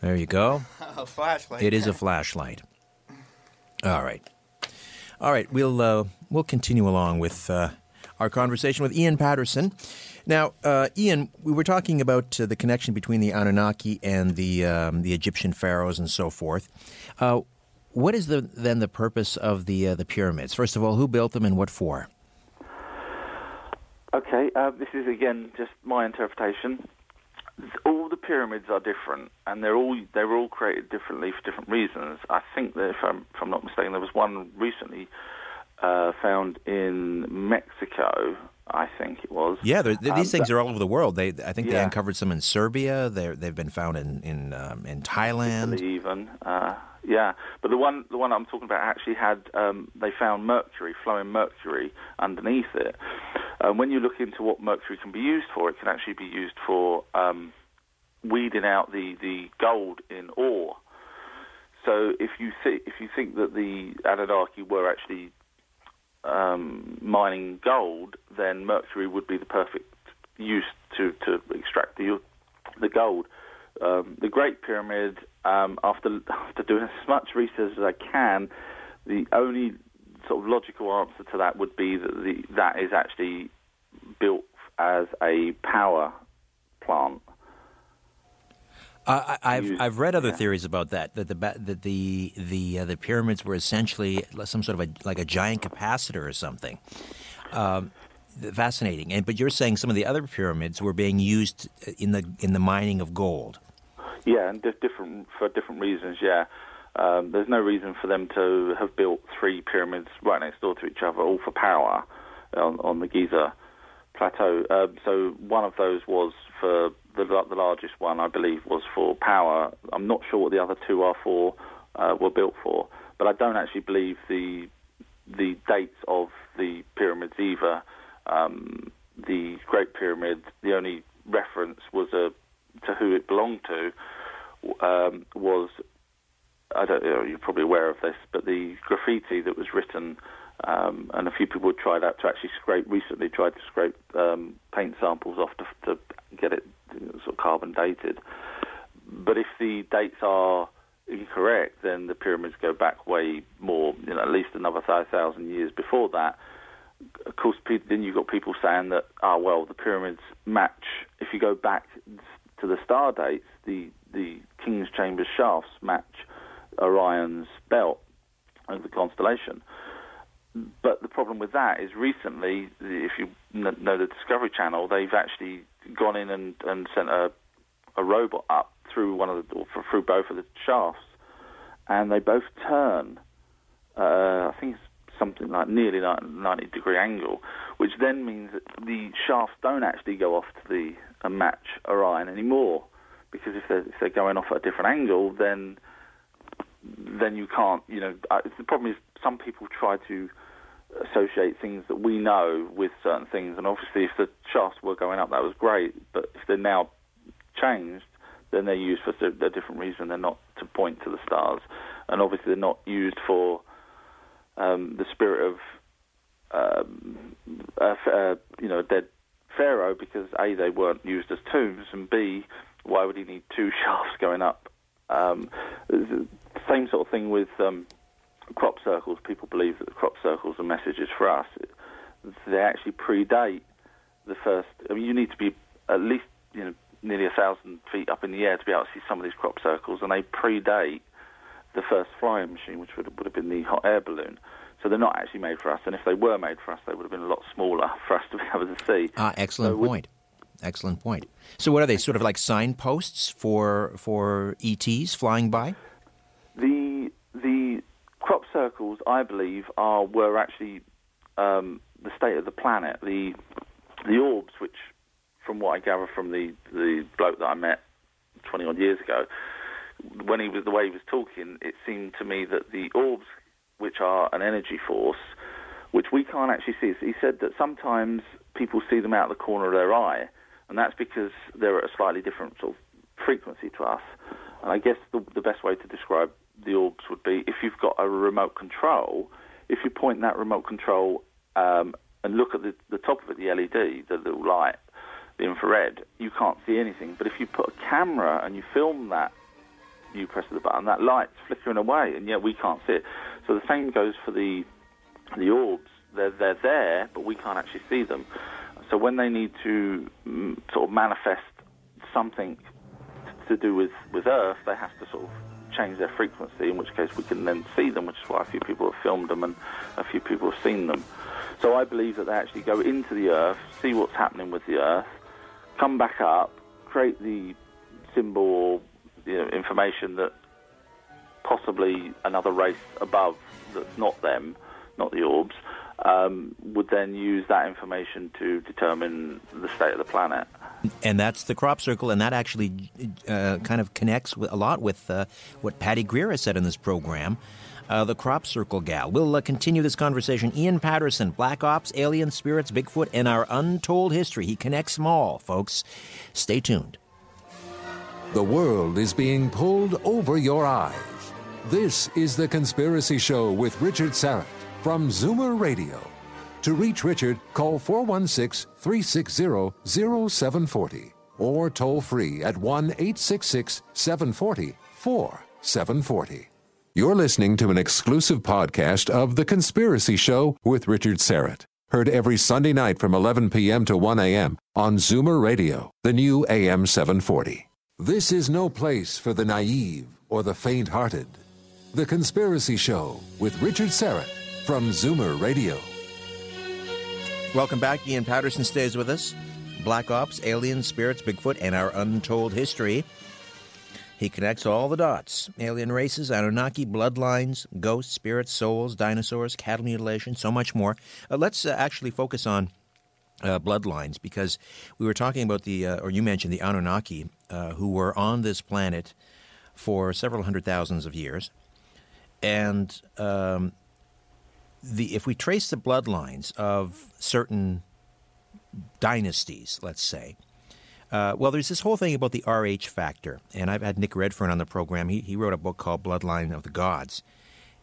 There you go. A flashlight. It is a flashlight. All right, all right. We'll uh, we'll continue along with uh, our conversation with Ian Patterson. Now, uh, Ian, we were talking about uh, the connection between the Anunnaki and the um, the Egyptian pharaohs and so forth. Uh, what is the then the purpose of the uh, the pyramids? First of all, who built them and what for? Okay, uh, this is again just my interpretation. All the pyramids are different, and they're all they were all created differently for different reasons. I think that if I'm, if I'm not mistaken, there was one recently uh, found in Mexico. I think it was. Yeah, they're- th- these Um, things are all over the world. They, I think they uncovered some in Serbia. They're, they've been found in in um, in Thailand. even. Uh, yeah, but the one the one I'm talking about actually had um, they found mercury, flowing mercury underneath it. And when you look into what mercury can be used for, it can actually be used for um, weeding out the, the gold in ore. So if you th- if you think that the Anunnaki were actually um, mining gold, then mercury would be the perfect use to, to extract the the gold. Um, the Great Pyramid, um, after after doing as much research as I can, the only sort of logical answer to that would be that the, that is actually built as a power plant. Uh, I, have I've read other yeah. theories about that that the that the the uh, the pyramids were essentially some sort of a like a giant capacitor or something. Um, fascinating. And but you're saying some of the other pyramids were being used in the in the mining of gold. Yeah, and different for different reasons. Yeah, um, there's no reason for them to have built three pyramids right next door to each other, all for power on, on the Giza plateau. Um, so one of those was for the, the largest one, I believe, was for power. I'm not sure what the other two are for, uh, were built for, but I don't actually believe the the dates of the pyramids either. Um, the Great Pyramid, the only reference was a to who it belonged to um, was I don't know, you're probably aware of this, but the graffiti that was written, um, and a few people tried out to actually scrape recently tried to scrape um, paint samples off to, to get it sort of carbon dated. But if the dates are incorrect, then the pyramids go back way more, you know, at least another thousand years before that. Of course, then you've got people saying that, ah, oh, well, the pyramids match. If you go back to the star dates, the the King's Chamber shafts match Orion's belt of the constellation. But the problem with that is recently, if you know the Discovery Channel, they've actually gone in and, and sent a, a robot up through one of the or through both of the shafts, and they both turn. Uh, I think it's something like nearly 90 degree angle, which then means that the shafts don't actually go off to the uh, match Orion anymore, because if they're, if they're going off at a different angle, then then you can't. You know, uh, the problem is some people try to associate things that we know with certain things, and obviously, if the shafts were going up, that was great. But if they're now changed, then they're used for a different reason. They're not to point to the stars, and obviously, they're not used for um, the spirit of um, uh, uh, you know a dead pharaoh because a they weren't used as tombs, and b why would he need two shafts going up? Um, same sort of thing with um, crop circles. People believe that the crop circles are messages for us. They actually predate the first. I mean, you need to be at least you know nearly a thousand feet up in the air to be able to see some of these crop circles, and they predate the first flying machine, which would have, would have been the hot air balloon. So they're not actually made for us, and if they were made for us, they would have been a lot smaller for us to be able to see. Ah, excellent so point. Excellent point. So, what are they? Sort of like signposts for for ETs flying by? Circles, I believe, are were actually um, the state of the planet. The the orbs, which, from what I gather from the the bloke that I met twenty odd years ago, when he was the way he was talking, it seemed to me that the orbs, which are an energy force, which we can't actually see. He said that sometimes people see them out of the corner of their eye, and that's because they're at a slightly different sort of frequency to us. And I guess the, the best way to describe the orbs would be if you've got a remote control, if you point that remote control um, and look at the, the top of it, the LED, the little light, the infrared, you can't see anything. But if you put a camera and you film that, you press the button, that light's flickering away, and yet we can't see it. So the same goes for the the orbs. They're they're there, but we can't actually see them. So when they need to mm, sort of manifest something to do with, with Earth, they have to sort of change their frequency, in which case we can then see them, which is why a few people have filmed them and a few people have seen them. So I believe that they actually go into the Earth, see what's happening with the Earth, come back up, create the symbol or you know, information that possibly another race above that's not them, not the orbs, um, would then use that information to determine the state of the planet. And that's the crop circle, and that actually uh, kind of connects with, a lot with uh, what Patty Greer has said in this program. Uh, the crop circle gal. We'll uh, continue this conversation. Ian Patterson, Black Ops, Alien Spirits, Bigfoot, and our untold history. He connects them all, folks. Stay tuned. The world is being pulled over your eyes. This is The Conspiracy Show with Richard Syrett from Zoomer Radio. To reach Richard, call 416 360 0740 or toll free at 1 866 740 4740. You're listening to an exclusive podcast of The Conspiracy Show with Richard Syrett. Heard every Sunday night from 11 p.m. to 1 a.m. on Zoomer Radio, the new AM 740. This is no place for the naive or the faint hearted. The Conspiracy Show with Richard Syrett from Zoomer Radio. Welcome back. Ian Patterson stays with us. Black Ops, aliens, spirits, Bigfoot, and our untold history. He connects all the dots alien races, Anunnaki, bloodlines, ghosts, spirits, souls, dinosaurs, cattle mutilation, so much more. Uh, let's uh, actually focus on uh, bloodlines because we were talking about the, uh, or you mentioned the Anunnaki uh, who were on this planet for several hundred thousands of years. And um, the, if we trace the bloodlines of certain dynasties, let's say, uh, well, there's this whole thing about the RH factor, and I've had Nick Redfern on the program. He, he wrote a book called Bloodline of the Gods,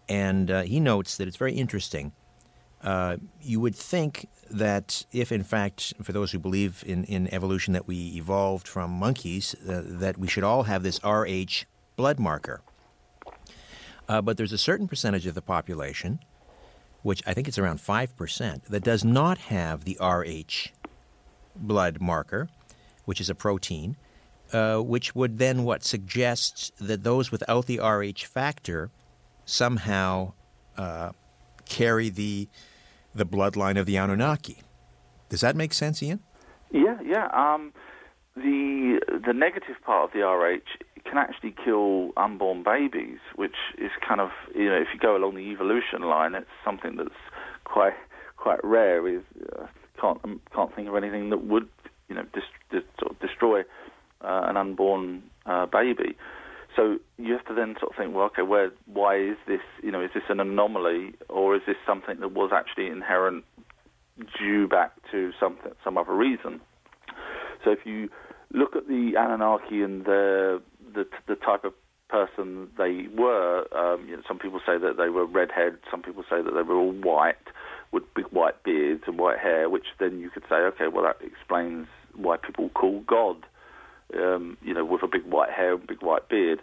and uh, he notes that it's very interesting. Uh, you would think that if, in fact, for those who believe in, in evolution, that we evolved from monkeys, uh, that we should all have this RH blood marker. Uh, but there's a certain percentage of the population, which I think it's around 5%, that does not have the RH blood marker which is a protein, uh, which would then what suggests that those without the Rh factor somehow uh, carry the the bloodline of the Anunnaki. Does that make sense, Ian? Yeah, yeah. Um, the the negative part of the Rh can actually kill unborn babies, which is kind of you know if you go along the evolution line, it's something that's quite quite rare. Is uh, can't can't think of anything that would you know, dis- dis- sort of destroy uh, an unborn uh, baby. So you have to then sort of think, well, okay, where, why is this? You know, is this an anomaly, or is this something that was actually inherent, due back to something, some other reason? So if you look at the Anunnaki and the the, the type of person they were, um, you know, some people say that they were redhead, some people say that they were all white with big white beards and white hair, which then you could say, okay, well that explains why people call God, um, you know, with a big white hair and big white beard.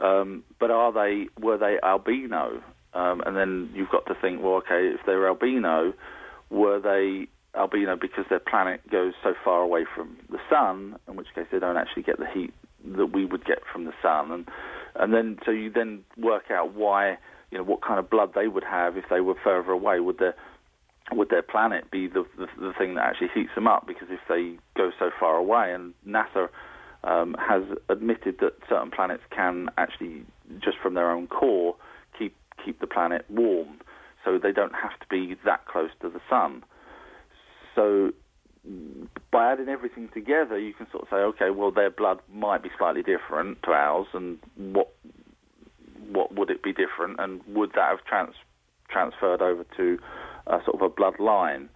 Um, but are they were they albino? Um, and then you've got to think, well, okay, if they're albino, were they albino because their planet goes so far away from the sun, in which case they don't actually get the heat that we would get from the sun, and and then so you then work out why, you know, what kind of blood they would have if they were further away. Would their would their planet be the, the, the thing that actually heats them up? Because if they go so far away, and NASA um, has admitted that certain planets can actually, just from their own core, keep keep the planet warm, so they don't have to be that close to the sun. So by adding everything together, you can sort of say, okay, well, their blood might be slightly different to ours, and what what would it be different, and would that have trans- transferred over to sort of a bloodline.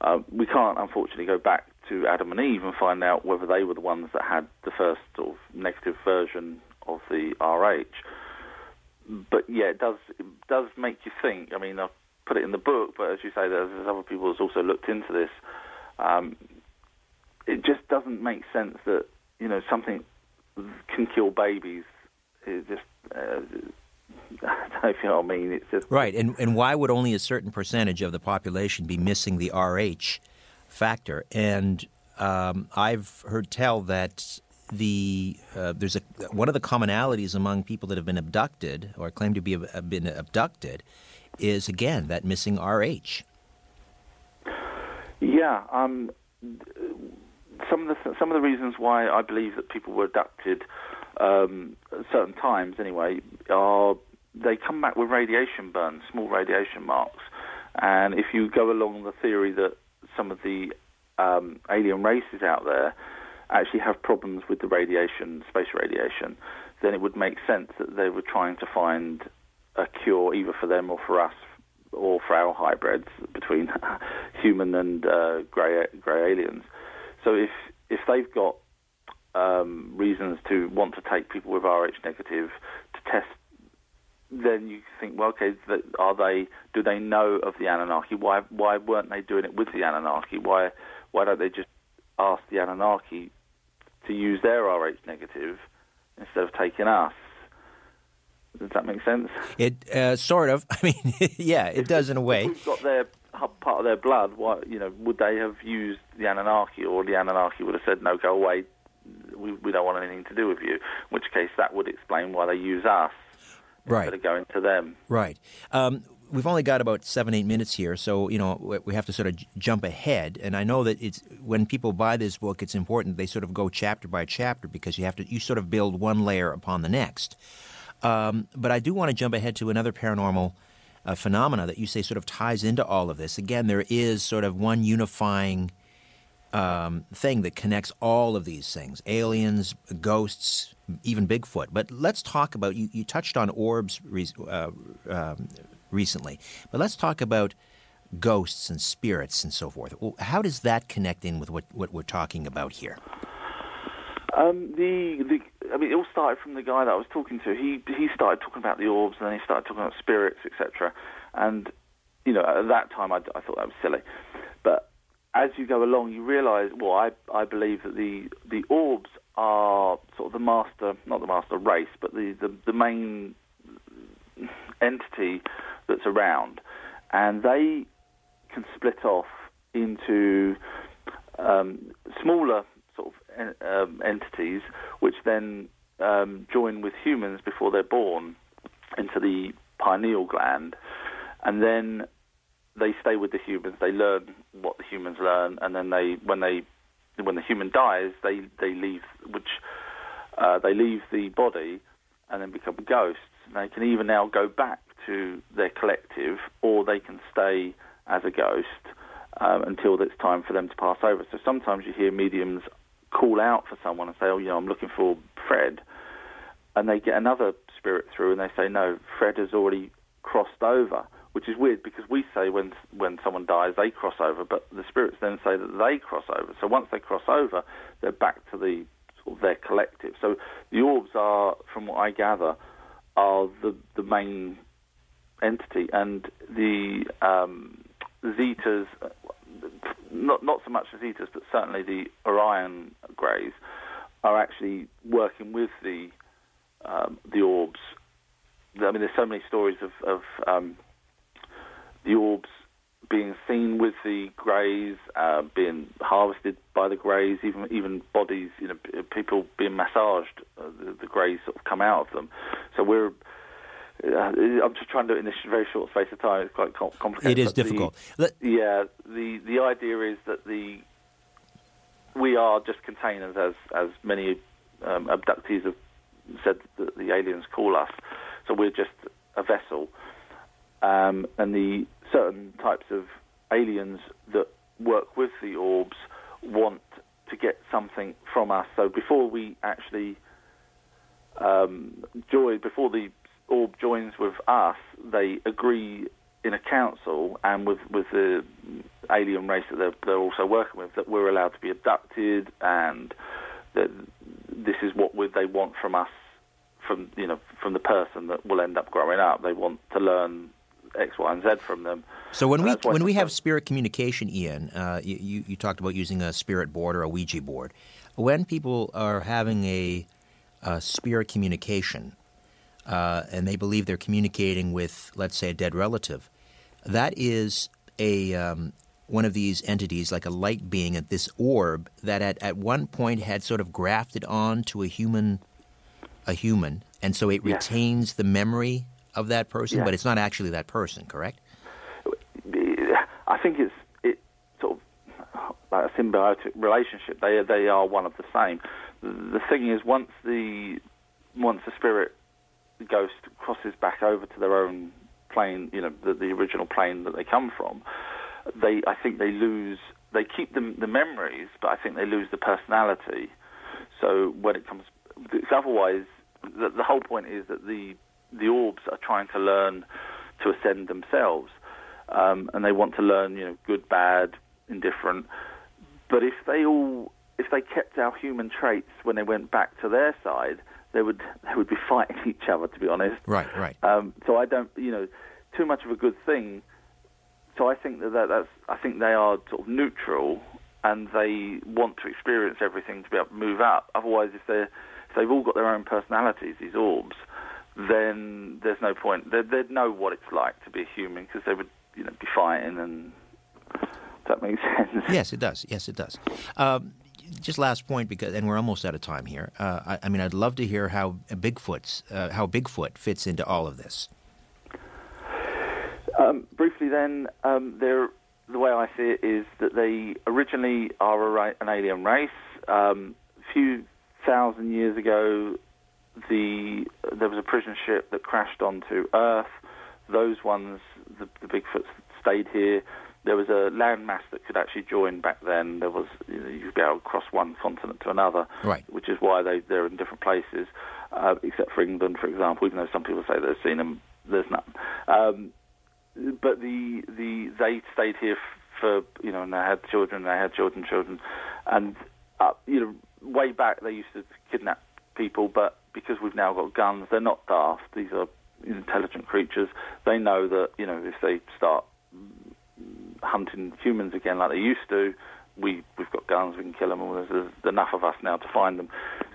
Uh, we can't, unfortunately, go back to Adam and Eve and find out whether they were the ones that had the first sort of negative version of the RH. But yeah, it does it does make you think. I mean, I've put it in the book, but as you say, there's, other people who's also looked into this. Um, it just doesn't make sense that you know something can kill babies. It just uh, if you know what I mean. It's just right. And and why would only a certain percentage of the population be missing the RH factor? And um, I've heard tell that the uh, there's a one of the commonalities among people that have been abducted or claim to be have been abducted is again that missing RH. Yeah. Um, some of the some of the reasons why I believe that people were abducted um, at certain times anyway are they come back with radiation burns, small radiation marks. And if you go along the theory that some of the um, alien races out there actually have problems with the radiation, space radiation, then it would make sense that they were trying to find a cure either for them or for us or for our hybrids between human and uh, grey grey aliens. So if if they've got um, reasons to want to take people with Rh negative to test then you think, well, okay, are they? Do they know of the Anunnaki? Why why weren't they doing it with the Anunnaki? Why why don't they just ask the Anunnaki to use their Rh negative instead of taking us? Does that make sense? It uh, sort of. I mean, yeah, it if, does in a way. If we've got their part of their blood, why, you know, would they have used the Anunnaki, or the Anunnaki would have said, "No, go away. We, we don't want anything to do with you." In which case, that would explain why they use us Right. instead of going to them. Right. Um, we've only got about seven, eight minutes here, so you know we- we have to sort of j- jump ahead. And I know that it's when people buy this book, it's important they sort of go chapter by chapter because you have to you sort of build one layer upon the next. Um, but I do want to jump ahead to another paranormal uh, phenomena that you say sort of ties into all of this. Again, there is sort of one unifying um, thing that connects all of these things aliens, ghosts, even Bigfoot. But let's talk about you, you touched on orbs re- uh, um, recently, but let's talk about ghosts and spirits and so forth. How does that connect in with what, what we're talking about here? Um, the, the, I mean, it all started from the guy that I was talking to. He he started talking about the orbs, and then he started talking about spirits, etc. And you know, at that time, I, I thought that was silly. But as you go along, you realise. Well, I I believe that the the orbs are sort of the master, not the master race, but the the, the main entity that's around, and they can split off into um, smaller um, entities, which then um, join with humans before they're born into the pineal gland, and then they stay with the humans. They learn what the humans learn, and then they, when they, when the human dies, they they leave, which uh, they leave the body and then become ghosts. And they can either now go back to their collective, or they can stay as a ghost um, until it's time for them to pass over. So sometimes you hear mediums call out for someone and say, "Oh, you know, I'm looking for Fred," and they get another spirit through and they say, "No, Fred has already crossed over." Which is weird because we say when when someone dies they cross over, but the spirits then say that they cross over. So once they cross over, they're back to the sort of their collective. So the orbs are, from what I gather, are the the main entity, and the um, Zetas, not not so much the Zetas, but certainly the Orion Greys, are actually working with the um, the orbs. I mean, there's so many stories of, of um, the orbs being seen with the greys, uh, being harvested by the greys, even even bodies, you know, people being massaged, uh, the, the greys sort of come out of them. So we're. Uh, I'm just trying to do it in this very short space of time. It's quite complicated. It is the- difficult. Let- yeah, the the idea is that the we are just containers, as as many um, abductees have said that the aliens call us. So we're just a vessel, um, and the certain types of aliens that work with the orbs want to get something from us. So before we actually um, join, before the orb joins with us, they agree in a council and with with the alien race that they're, they're also working with that we're allowed to be abducted and that this is what would they want from us from you know from the person that will end up growing up. They want to learn X, Y, and Z from them. So when we when we have spirit communication, Ian, uh, you, you you talked about using a spirit board or a Ouija board. When people are having a, a spirit communication, uh, and they believe they're communicating with, let's say, a dead relative, that is a um, one of these entities, like a light being, at this orb that at, at one point had sort of grafted on to a human, a human, and so it Yes. retains the memory of that person, Yes. but it's not actually that person, correct? I think it's it sort of like a symbiotic relationship. They they are one of the same. The thing is, once the once the spirit ghost crosses back over to their own plane, you know, the, the original plane that they come from, they I think they lose. They keep the the memories, but I think they lose the personality. So when it comes, otherwise, the, the whole point is that the the orbs are trying to learn to ascend themselves, um, and they want to learn, you know, good, bad, indifferent. But if they all, if they kept our human traits when they went back to their side, they would they would be fighting each other. To be honest, Right, right. um, so I don't, you know, too much of a good thing. So I think that, that that's, I think they are sort of neutral, and they want to experience everything to be able to move up. Otherwise, if they if they've all got their own personalities, these orbs, then there's no point. They'd, they'd know what it's like to be a human because they would, you know, be fighting and Does that make sense? Yes, it does. Yes, it does. Um, just last point, because and we're almost out of time here. Uh, I, I, mean, I'd love to hear how Bigfoot's uh, how Bigfoot fits into all of this. Um, briefly, then, um, the way I see it is that they originally are a, an alien race. Um, a few thousand years ago, the there was a prison ship that crashed onto Earth. Those ones, the, the Bigfoots stayed here there was a landmass that could actually join back then. There was you, know, you could be able to cross one continent to another, right. which is why they they're in different places, uh, except for England, for example. Even though some people say they've seen them, there's none. Um, but the the they stayed here for you know, and they had children, they had children, children, and uh, you know, way back they used to kidnap people, but because we've now got guns, they're not daft. These are intelligent creatures. They know that you know if they start hunting humans again like they used to, we we've got guns, we can kill them. There's, there's enough of us now to find them.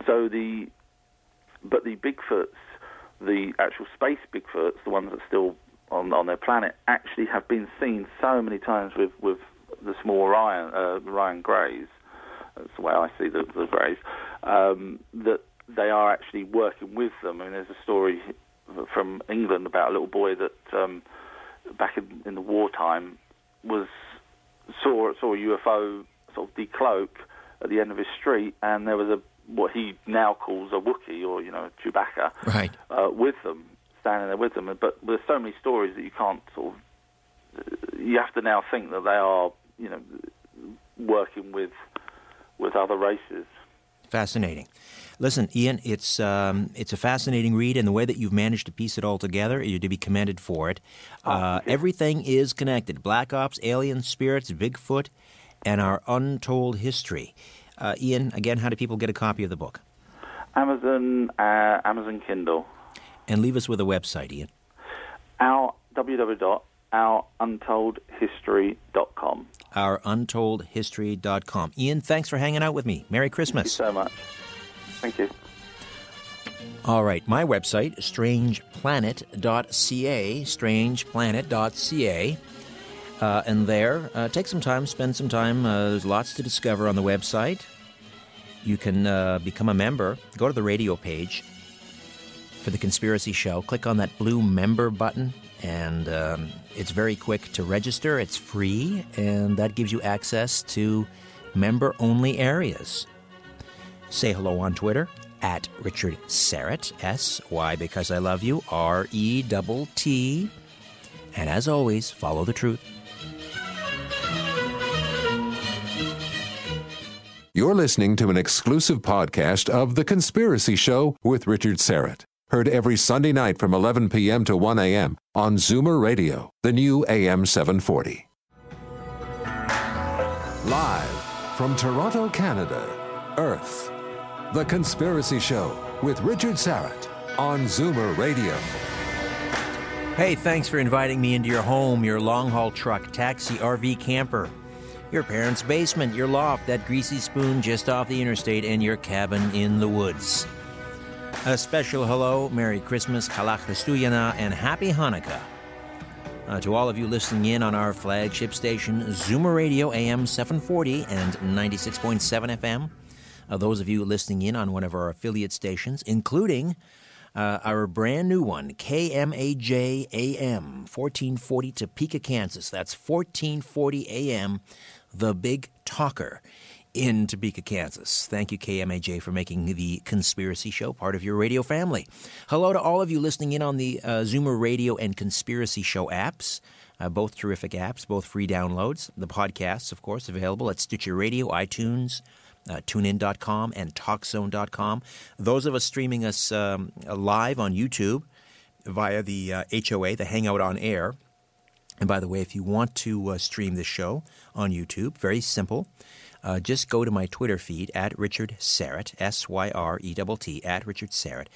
So the but the Bigfoots, the actual space Bigfoots, the ones that still on on their planet, actually have been seen so many times with with the small Orion uh, Orion Greys. That's the way I see the, the Greys. Um, that they are actually working with them. I mean, there's a story from England about a little boy that um, back in, in the wartime was saw saw a UFO sort of decloak at the end of his street, and there was a what he now calls a Wookiee or you know Chewbacca, right, uh, with them, standing there with them. But there's so many stories that you can't sort of you have to now think that they are you know working with with other races. Fascinating. Listen, Ian, it's um, it's a fascinating read, and the way that you've managed to piece it all together, you're to be commended for it. Oh, uh, everything is connected: Black Ops, alien spirits, Bigfoot, and our untold history. Uh, Ian, again, how do people get a copy of the book? Amazon, uh, Amazon Kindle. And leave us with a website, Ian. Our www.ouruntoldhistory.com. Ouruntoldhistory.com. Ian, thanks for hanging out with me. Merry Christmas. Thank you so much. Thank you. All right, my website, strangeplanet.ca, strangeplanet.ca. Uh, and there, uh, take some time, spend some time. Uh, there's lots to discover on the website. You can uh, become a member. Go to the radio page for the Conspiracy Show. Click on that blue member button, and um, it's very quick to register. It's free, and that gives you access to member only areas. Say hello on Twitter at Richard Syrett, S Y because I love you, R E T T. And as always, follow the truth. You're listening to an exclusive podcast of The Conspiracy Show with Richard Syrett. Heard every Sunday night from 11 p.m. to 1 a.m. on Zoomer Radio, the new AM 740. Live from Toronto, Canada, Earth. The Conspiracy Show with Richard Syrett on Zoomer Radio. Hey, thanks for inviting me into your home, your long haul truck, taxi, RV, camper, your parents' basement, your loft, that greasy spoon just off the interstate, and your cabin in the woods. A special hello, Merry Christmas, Chalav Chestuyana, and Happy Hanukkah. Uh, to all of you listening in on our flagship station, Zoomer Radio AM 740 and 96.7 FM uh, those of you listening in on one of our affiliate stations, including uh, our brand new one, KMAJ AM, 1440 Topeka, Kansas. That's 1440 AM, the big talker in Topeka, Kansas. Thank you, KMAJ, for making the Conspiracy Show part of your radio family. Hello to all of you listening in on the uh, Zoomer Radio and Conspiracy Show apps. Uh, both terrific apps, both free downloads. The podcasts, of course, available at Stitcher Radio, iTunes, uh, tunein.com and talkzone.com. Those of us streaming us um, live on YouTube via the uh, HOA, the Hangout on Air. And by the way, if you want to uh, stream this show on YouTube, very simple. Uh, just go to my Twitter feed at Richard Syrett, S Y R E T T, at Richard Syrett.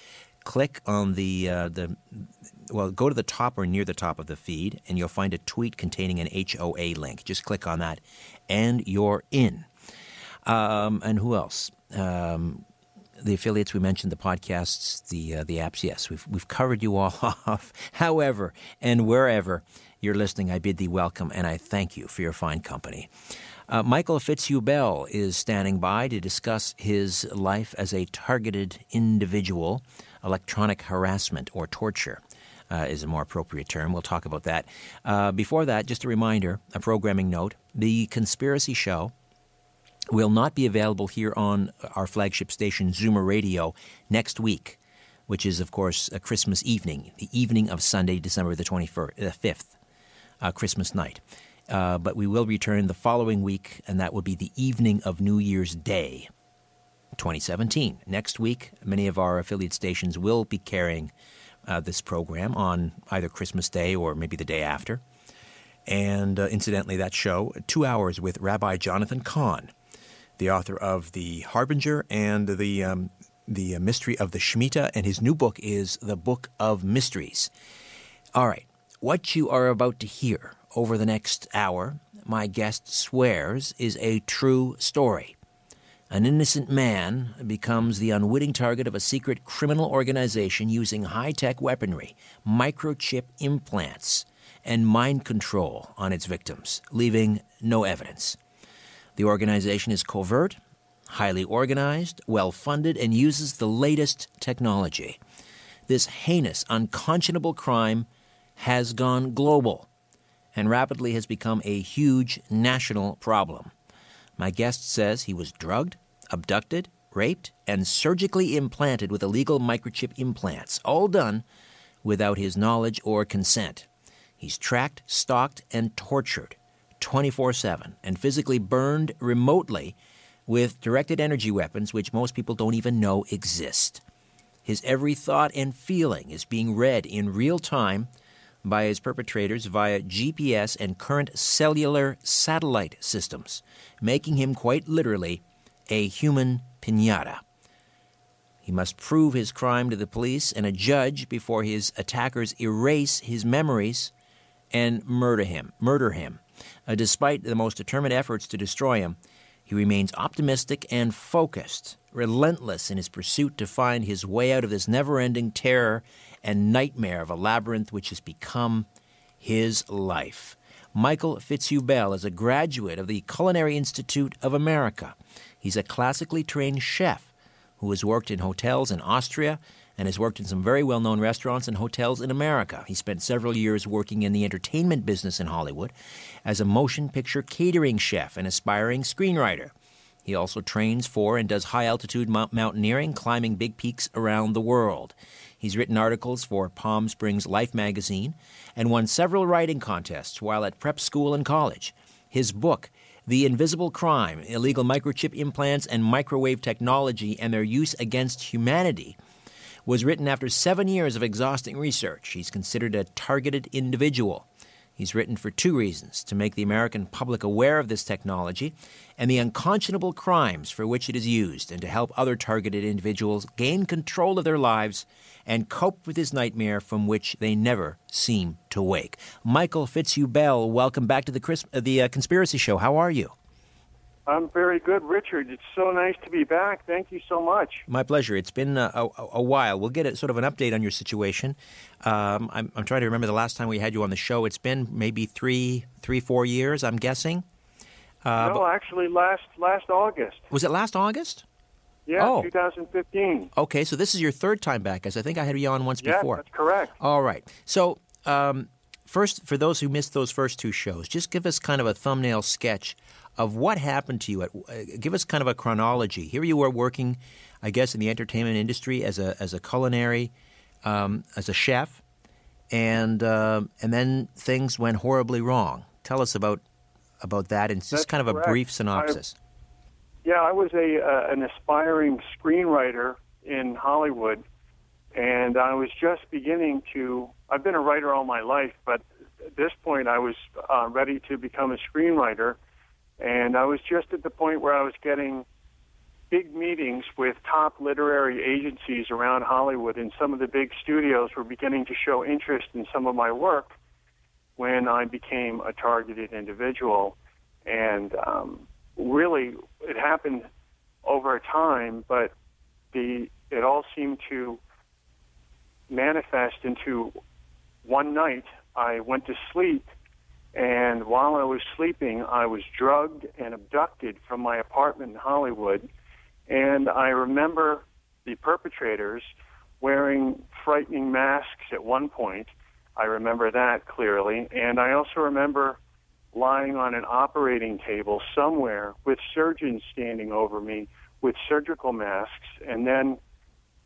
Click on the uh, the well, go to the top or near the top of the feed, and you'll find a tweet containing an HOA link. Just click on that, and you're in. Um, and who else? Um, the affiliates we mentioned, the podcasts, the uh, the apps. Yes, we've we've covered you all off. However, and wherever you're listening, I bid thee welcome and I thank you for your fine company. Uh, Michael Fitzhugh Bell is standing by to discuss his life as a targeted individual, electronic harassment or torture. Uh, is a more appropriate term. We'll talk about that. Uh, before that, just a reminder, a programming note the Conspiracy Show will not be available here on our flagship station, Zoomer Radio, next week, which is, of course, a Christmas evening, the evening of Sunday, December the 25th, uh, 5th, Christmas night. Uh, but we will return the following week, and that will be the evening of New Year's Day, 2017. Next week, many of our affiliate stations will be carrying uh, this program on either Christmas Day or maybe the day after. And uh, incidentally, that show, two hours with Rabbi Jonathan Cahn, the author of The Harbinger and the, um, the Mystery of the Shemitah, and his new book is The Book of Mysteries. All right, what you are about to hear over the next hour, my guest swears, is a true story. An innocent man becomes the unwitting target of a secret criminal organization using high tech weaponry, microchip implants, and mind control on its victims, leaving no evidence. The organization is covert, highly organized, well funded, and uses the latest technology. This heinous, unconscionable crime has gone global and rapidly has become a huge national problem. My guest says he was drugged, abducted, raped, and surgically implanted with illegal microchip implants, all done without his knowledge or consent. He's tracked, stalked, and tortured 24 7 and physically burned remotely with directed energy weapons which most people don't even know exist. His every thought and feeling is being read in real time by his perpetrators via GPS and current cellular satellite systems, making him quite literally a human pinata. He must prove his crime to the police and a judge before his attackers erase his memories and murder him. Murder him. Uh, despite the most determined efforts to destroy him, he remains optimistic and focused, relentless in his pursuit to find his way out of this never ending terror and nightmare of a labyrinth which has become his life. Michael Fitzhugh Bell is a graduate of the Culinary Institute of America. He's a classically trained chef who has worked in hotels in Austria and has worked in some very well known restaurants and hotels in America. He spent several years working in the entertainment business in Hollywood as a motion picture catering chef and aspiring screenwriter. He also trains for and does high altitude mountaineering, climbing big peaks around the world. He's written articles for Palm Springs Life magazine and won several writing contests while at prep school and college. His book, The Invisible Crime Illegal Microchip Implants and Microwave Technology and Their Use Against Humanity, was written after seven years of exhausting research. He's considered a targeted individual. He's written for two reasons to make the American public aware of this technology and the unconscionable crimes for which it is used, and to help other targeted individuals gain control of their lives and cope with this nightmare from which they never seem to wake. Michael Fitzhugh Bell, welcome back to the, Chris, uh, the uh, Conspiracy Show. How are you? I'm very good, Richard. It's so nice to be back. Thank you so much. My pleasure. It's been a, a, a while. We'll get a, sort of an update on your situation. Um, I'm, I'm, trying to remember the last time we had you on the show. It's been maybe three, three, four years. I'm guessing. Uh, no, actually, last last August. Was it last August? Yeah, oh. 2015. Okay, so this is your third time back, as I think I had you on once yeah, before. that's correct. All right. So, um, first, for those who missed those first two shows, just give us kind of a thumbnail sketch of what happened to you. At, uh, give us kind of a chronology. Here you were working, I guess, in the entertainment industry as a as a culinary, um, as a chef, and uh, and then things went horribly wrong. Tell us about about that and just kind of correct. a brief synopsis. I, yeah, I was a uh, an aspiring screenwriter in Hollywood, and I was just beginning to. I've been a writer all my life, but at this point, I was uh, ready to become a screenwriter and I was just at the point where I was getting big meetings with top literary agencies around Hollywood, and some of the big studios were beginning to show interest in some of my work when I became a targeted individual. And um, really, it happened over time, but the it all seemed to manifest into one night I went to sleep, and while I was sleeping, I was drugged and abducted from my apartment in Hollywood. And I remember the perpetrators wearing frightening masks at one point. I remember that clearly. And I also remember lying on an operating table somewhere with surgeons standing over me with surgical masks. And then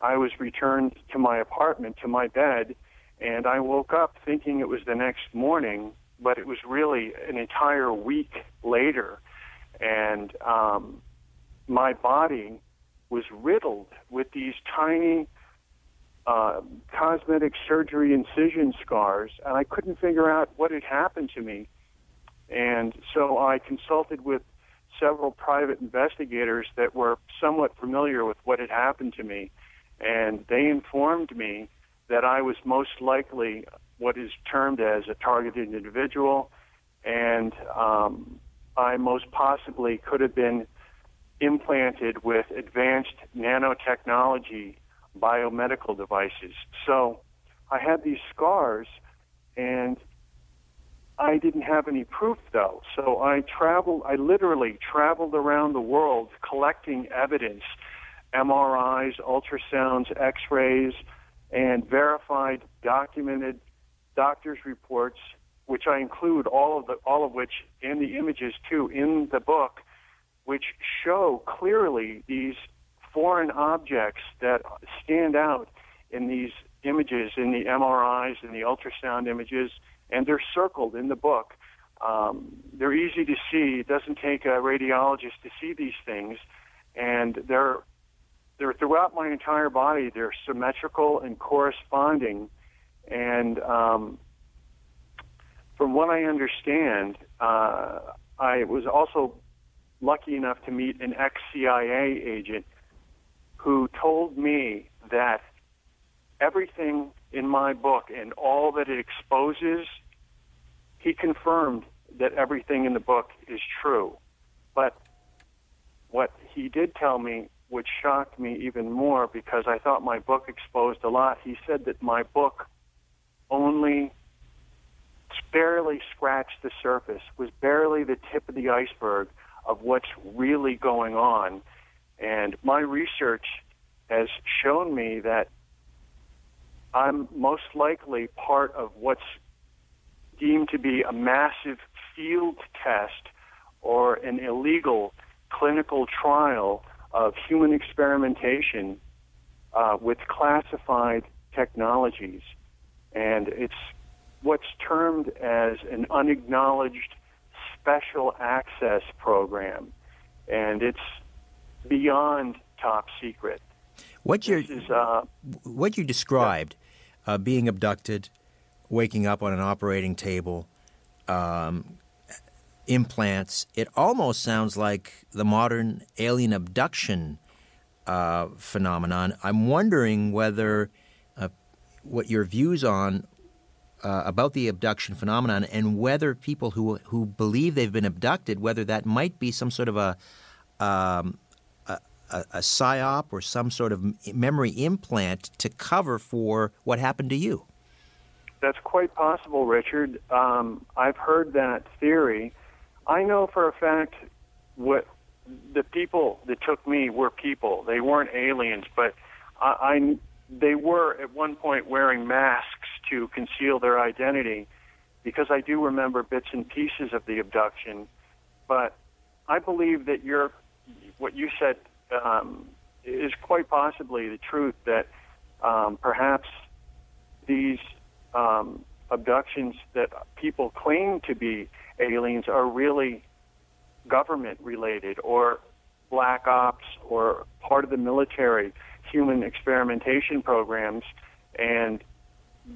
I was returned to my apartment, to my bed, and I woke up thinking it was the next morning, but it was really an entire week later. And um, my body was riddled with these tiny uh, cosmetic surgery incision scars, and I couldn't figure out what had happened to me. And so I consulted with several private investigators that were somewhat familiar with what had happened to me, and they informed me that I was most likely what is termed as a targeted individual, and um, I most possibly could have been implanted with advanced nanotechnology biomedical devices. So I had these scars, and I didn't have any proof though. So I traveled, I literally traveled around the world collecting evidence MRIs, ultrasounds, x rays, and verified, documented doctor's reports, which I include all of the all of which and the images too in the book, which show clearly these foreign objects that stand out in these images, in the MRIs and the ultrasound images, and they're circled in the book. Um, they're easy to see. It doesn't take a radiologist to see these things, and they're they're throughout my entire body. They're symmetrical and corresponding, and um, from what I understand, uh, I was also lucky enough to meet an ex-CIA agent who told me that everything in my book and all that it exposes, he confirmed that everything in the book is true. But what he did tell me, which shocked me even more because I thought my book exposed a lot, he said that my book only barely scratched the surface, was barely the tip of the iceberg of what's really going on. And my research has shown me that I'm most likely part of what's deemed to be a massive field test or an illegal clinical trial of human experimentation uh, with classified technologies. And it's what's termed as an unacknowledged special access program. And it's beyond top secret. What you uh, what you described, uh, being abducted, waking up on an operating table, um, implants. It almost sounds like the modern alien abduction uh, phenomenon. I'm wondering whether what your views on uh, about the abduction phenomenon and whether people who who believe they've been abducted, whether that might be some sort of a um, a, a psyop or some sort of memory implant to cover for what happened to you. That's quite possible, Richard. Um, I've heard that theory. I know for a fact what the people that took me were people. They weren't aliens, but I, I they were at one point wearing masks to conceal their identity because I do remember bits and pieces of the abduction. But I believe that you're what you said um, is quite possibly the truth that um, perhaps these um, abductions that people claim to be aliens are really government related or black ops or part of the military human experimentation programs and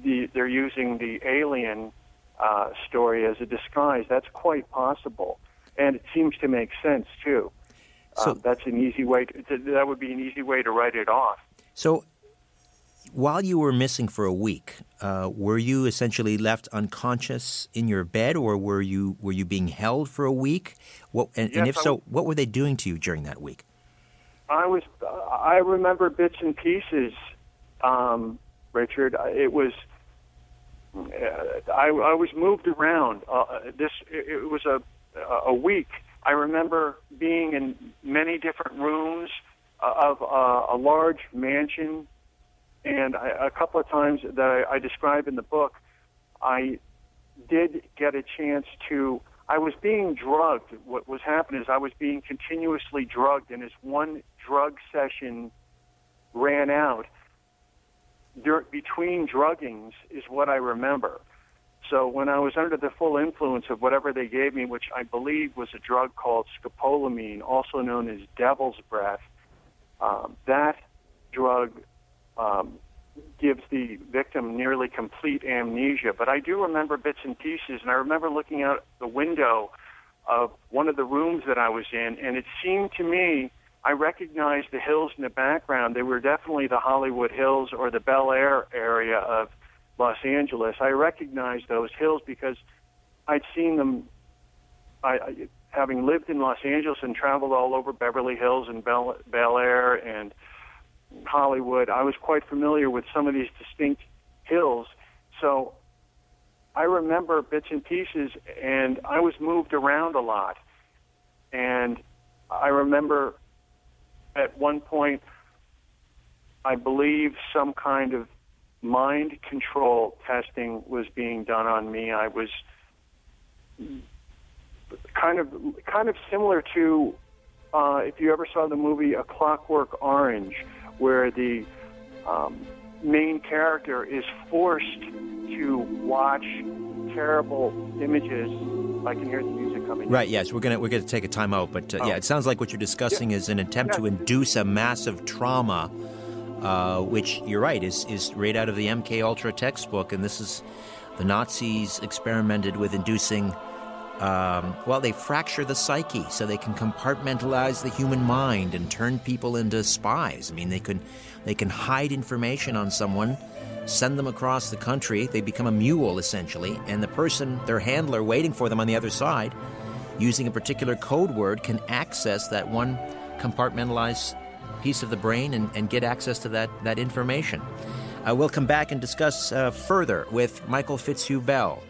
the, they're using the alien uh, story as a disguise. That's quite possible. And it seems to make sense, too. So um, that's an easy way. To, that would be an easy way to write it off. So, while you were missing for a week, uh, were you essentially left unconscious in your bed, or were you were you being held for a week? What, and, yes, and if so, what were they doing to you during that week? I was. Uh, I remember bits and pieces, um, Richard. It was I, I was moved around. Uh, this it, was a a week. I remember being in many different rooms of uh, a large mansion, and I, a couple of times that I, I describe in the book, I did get a chance to. I was being drugged. What was happening is I was being continuously drugged, and as one drug session ran out, dur- between druggings is what I remember. So when I was under the full influence of whatever they gave me, which I believe was a drug called scopolamine, also known as devil's breath, um, that drug um, gives the victim nearly complete amnesia. But I do remember bits and pieces, and I remember looking out the window of one of the rooms that I was in, and it seemed to me I recognized the hills in the background. They were definitely the Hollywood Hills or the Bel Air area of Los Angeles. I recognized those hills because I'd seen them. I, I having lived in Los Angeles and traveled all over Beverly Hills and Bel, Bel Air and Hollywood, I was quite familiar with some of these distinct hills. So I remember bits and pieces, and I was moved around a lot. And I remember at one point, I believe some kind of mind control testing was being done on me. I was kind of kind of similar to uh, if you ever saw the movie A Clockwork Orange, where the um, main character is forced to watch terrible images. I can hear the music coming. Right. Yes, we're gonna we're gonna take a time out, but uh, oh. yeah, it sounds like what you're discussing yeah. is an attempt yeah. to induce a massive trauma, uh, which you're right is is right out of the MK Ultra textbook, and this is the Nazis experimented with inducing. Um, well, they fracture the psyche so they can compartmentalize the human mind and turn people into spies. I mean, they can they can hide information on someone send them across the country. They become a mule, essentially, and the person, their handler waiting for them on the other side, using a particular code word, can access that one compartmentalized piece of the brain and, and get access to that, that information. Uh, we'll come back and discuss uh, further with Michael Fitzhugh Bell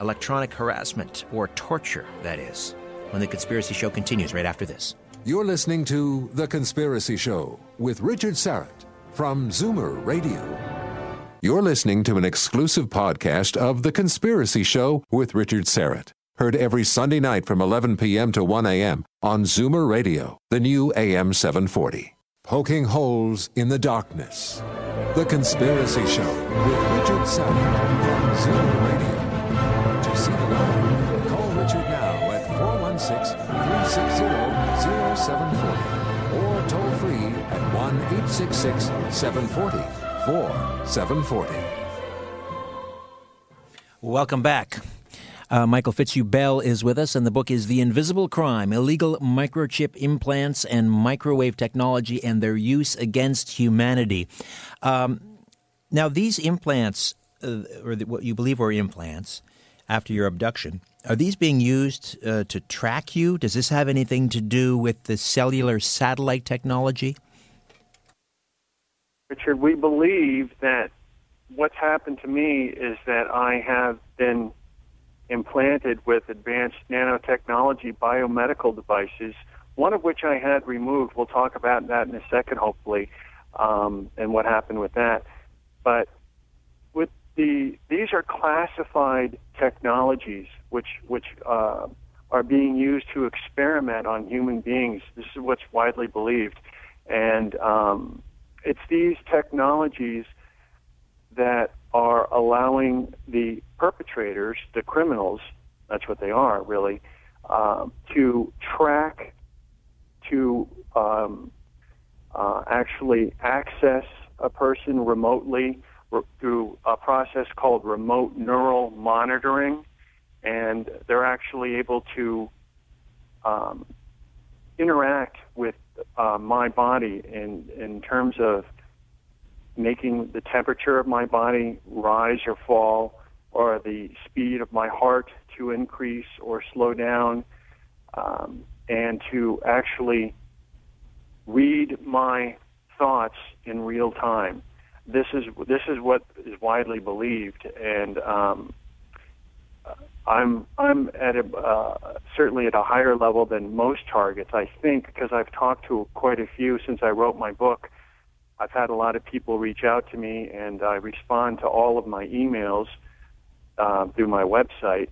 electronic harassment or torture, that is, when the Conspiracy Show continues right after this. You're listening to The Conspiracy Show with Richard Syrett from Zoomer Radio. You're listening to an exclusive podcast of The Conspiracy Show with Richard Syrett. Heard every Sunday night from 11 p.m. to 1 a.m. on Zoomer Radio, the new AM 740. Poking holes in the darkness. The Conspiracy Show with Richard Syrett from Zoomer Radio. See the call Richard now at 416 360 0740 or toll free at 1 866 740 740. Welcome back. Uh, Michael Fitzhugh Bell is with us, and the book is The Invisible Crime Illegal Microchip Implants and Microwave Technology and Their Use Against Humanity. Um, now, these implants, uh, or the, what you believe were implants after your abduction, are these being used uh, to track you? Does this have anything to do with the cellular satellite technology? Richard, we believe that what's happened to me is that I have been implanted with advanced nanotechnology biomedical devices, one of which I had removed. We'll talk about that in a second, hopefully, um, and what happened with that. But with the these are classified technologies which which uh, are being used to experiment on human beings. This is what's widely believed, and um, it's these technologies that are allowing the perpetrators, the criminals, that's what they are really, um, to track, to um, uh, actually access a person remotely re- through a process called remote neural monitoring, and they're actually able to um, interact with uh, my body in in terms of making the temperature of my body rise or fall, or the speed of my heart to increase or slow down, um, and to actually read my thoughts in real time. This is this is what is widely believed, and um, I'm I'm at a uh, certainly at a higher level than most targets. I think because I've talked to quite a few since I wrote my book. I've had a lot of people reach out to me, and I respond to all of my emails uh, through my website.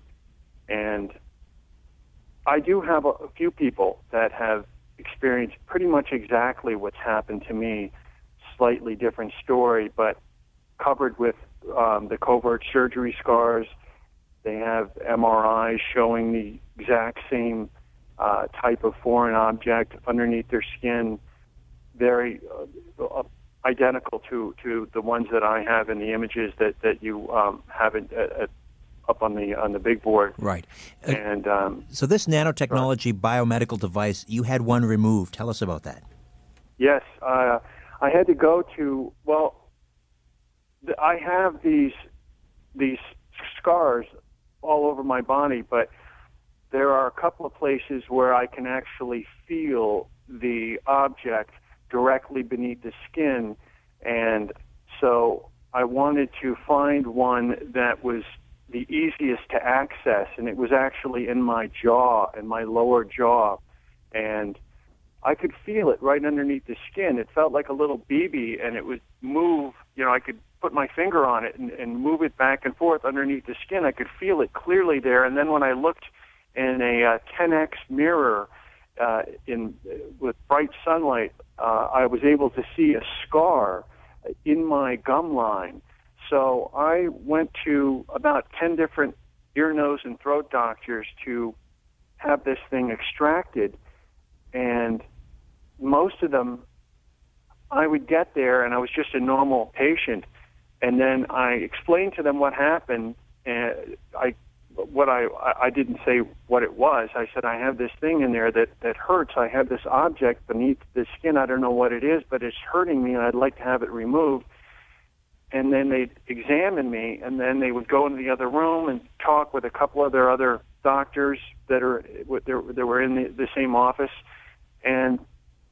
And I do have a, a few people that have experienced pretty much exactly what's happened to me. Slightly different story, but covered with um, the covert surgery scars they have MRIs showing the exact same uh, type of foreign object underneath their skin, very uh, uh, identical to, to the ones that I have in the images that that you um, have it, uh, up on the on the big board. Right. Uh, and um, so this nanotechnology right. biomedical device, you had one removed. Tell us about that. Yes, uh, I had to go to well. I have these these scars all over my body, but there are a couple of places where I can actually feel the object directly beneath the skin. And so I wanted to find one that was the easiest to access, and it was actually in my jaw, in my lower jaw. And I could feel it right underneath the skin. It felt like a little BB, and it would move. You know, I could put my finger on it and, and move it back and forth underneath the skin. I could feel it clearly there. And then when I looked in a uh, 10x mirror uh, in with bright sunlight, uh, I was able to see a scar in my gum line. So I went to about 10 different ear, nose, and throat doctors to have this thing extracted. And most of them, I would get there and I was just a normal patient and then I explained to them what happened, and I what I I didn't say what it was. I said I have this thing in there that that hurts. I have this object beneath the skin. I don't know what it is, but it's hurting me, and I'd like to have it removed. And then they'd examine me, and then they would go into the other room and talk with a couple of their other doctors that are that were in the, the same office, and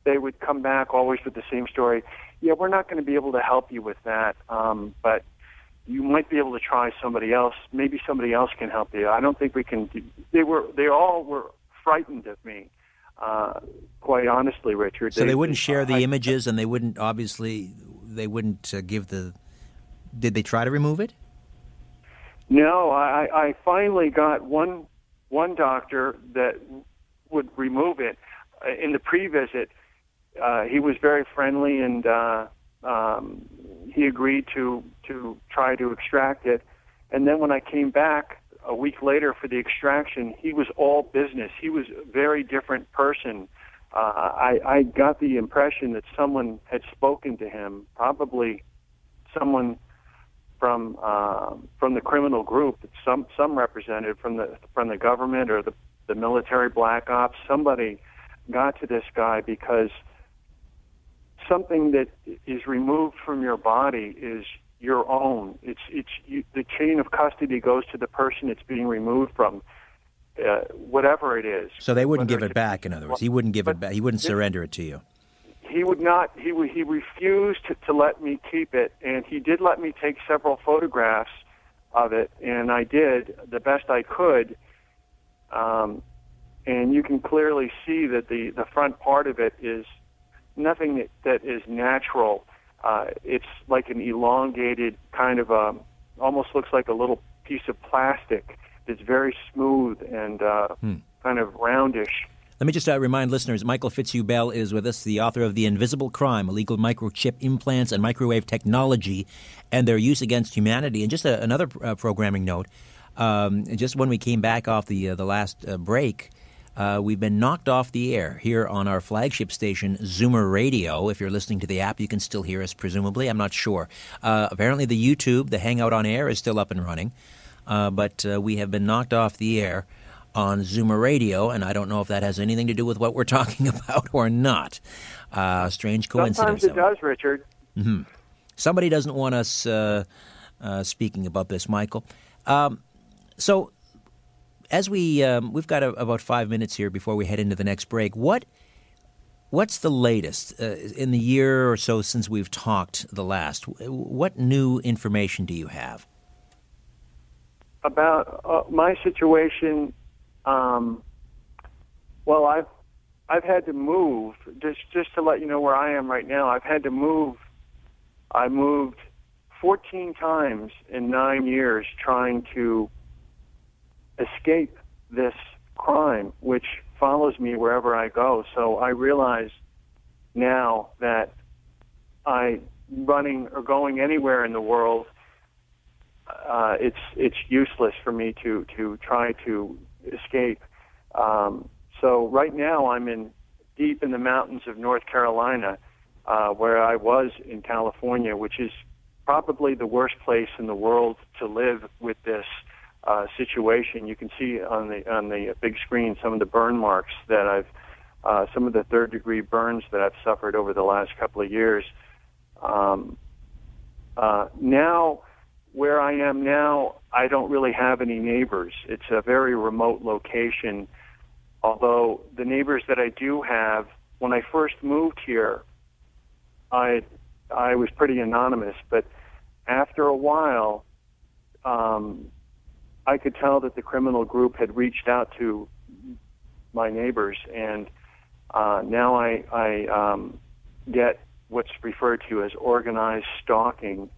they would come back always with the same story yeah, we're not going to be able to help you with that, um, but you might be able to try somebody else. Maybe somebody else can help you. I don't think we can. Do, they were. They all were frightened of me. Uh, quite honestly, Richard. So they, they wouldn't share the I, images, and they wouldn't obviously. They wouldn't uh, give the. Did they try to remove it? No, I, I finally got one one doctor that would remove it. Uh, in the pre-visit, uh, he was very friendly and uh, um, he agreed to to try to extract it. And then when I came back a week later for the extraction, he was all business. He was a very different person. Uh, I, I got the impression that someone had spoken to him, probably someone from uh, from the criminal group, some some representative from the from the government or the the military black ops. Somebody got to this guy because something that is removed from your body is your own. It's it's you, the chain of custody goes to the person it's being removed from, uh, whatever it is. So they wouldn't give it back. In other words, he wouldn't give it back. He wouldn't surrender it to you. He would not. He he refused to, to let me keep it, and he did let me take several photographs of it, and I did the best I could. Um, and you can clearly see that the the front part of it is nothing that, that is natural. Uh, it's like an elongated kind of a, um, almost looks like a little piece of plastic that's very smooth and uh, hmm. kind of roundish. Let me just uh, remind listeners Michael Fitzhugh-Bell is with us, the author of The Invisible Crime Illegal Microchip Implants and Microwave Technology and Their Use Against Humanity. And just a, another uh, programming note um, just when we came back off the, uh, the last uh, break, uh, we've been knocked off the air here on our flagship station, Zoomer Radio. If you're listening to the app, you can still hear us, presumably. I'm not sure. Uh, apparently, the YouTube, the Hangout on Air, is still up and running. Uh, but uh, we have been knocked off the air on Zoomer Radio, and I don't know if that has anything to do with what we're talking about or not. Uh, strange coincidence. Sometimes it does, Richard. Mm-hmm. Somebody doesn't want us uh, speaking about this, Michael. Um, so as we um, we've got a, about five minutes here before we head into the next break. What what's the latest uh, in the year or so since we've talked the last? What new information do you have? About uh, my situation, um, well, I've I've had to move just just to let you know where I am right now. I've had to move. I moved 14 times in nine years trying to escape this crime, which follows me wherever I go. So I realize now that I running or going anywhere in the world, uh, it's it's useless for me to to try to escape. Um, so right now I'm in deep in the mountains of North Carolina, uh, where I was in California, which is probably the worst place in the world to live with this uh, situation. You can see on the on the big screen some of the burn marks that I've, uh, some of the third degree burns that I've suffered over the last couple of years. Um, uh, now, where I am now, I don't really have any neighbors. It's a very remote location. Although the neighbors that I do have, when I first moved here, I I was pretty anonymous, but after a while, um, I could tell that the criminal group had reached out to my neighbors, and uh, now I, I um, get what's referred to as organized stalking,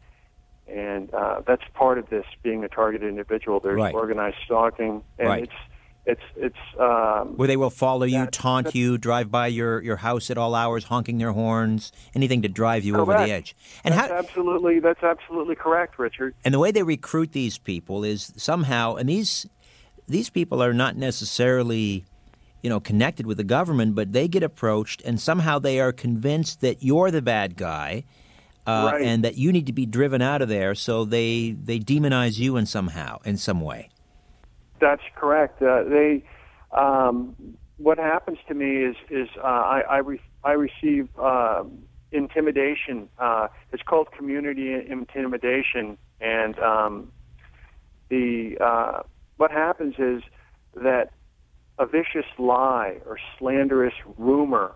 and uh, that's part of this being a targeted individual. There's right. organized stalking, and right. it's it's it's um, where they will follow you, that, taunt you, drive by your, your house at all hours, honking their horns, anything to drive you correct. over the edge. And that's how, absolutely that's absolutely correct, Richard. And the way they recruit these people is somehow, and these these people are not necessarily you know connected with the government, but they get approached, and somehow they are convinced that you're the bad guy. Uh, right. And that you need to be driven out of there, so they they demonize you in somehow, in some way. That's correct. Uh, they, um, what happens to me is is uh, I I, re- I receive uh, intimidation. Uh, it's called community intimidation, and um, the uh, what happens is that a vicious lie or slanderous rumor,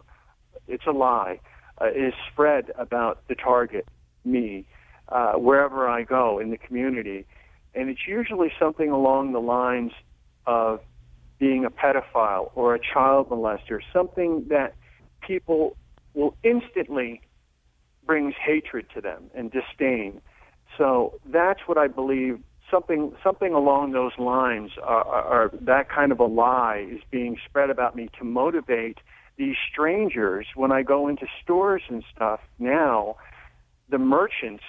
it's a lie, uh, is spread about the target, me, uh, wherever I go in the community and it's usually something along the lines of being a pedophile or a child molester, something that people will instantly brings hatred to them and disdain. So that's what I believe. Something something along those lines, are that kind of a lie is being spread about me to motivate these strangers when I go into stores and stuff. Now, the merchants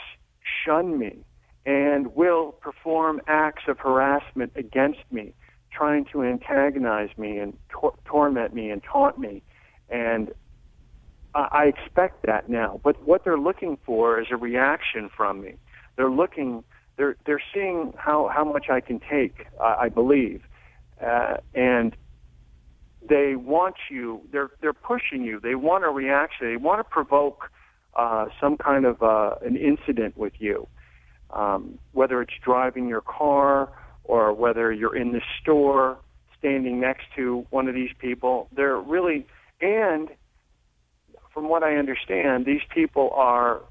shun me and will perform acts of harassment against me, trying to antagonize me and tor- torment me and taunt me. And I-, I expect that now. But what they're looking for is a reaction from me. They're looking, they're, they're seeing how, how much I can take, uh, I believe. Uh, and they want you, they're, they're pushing you. They want a reaction. They want to provoke uh, some kind of uh, an incident with you um, whether it's driving your car or whether you're in the store standing next to one of these people. They're really, and from what I understand, these people are,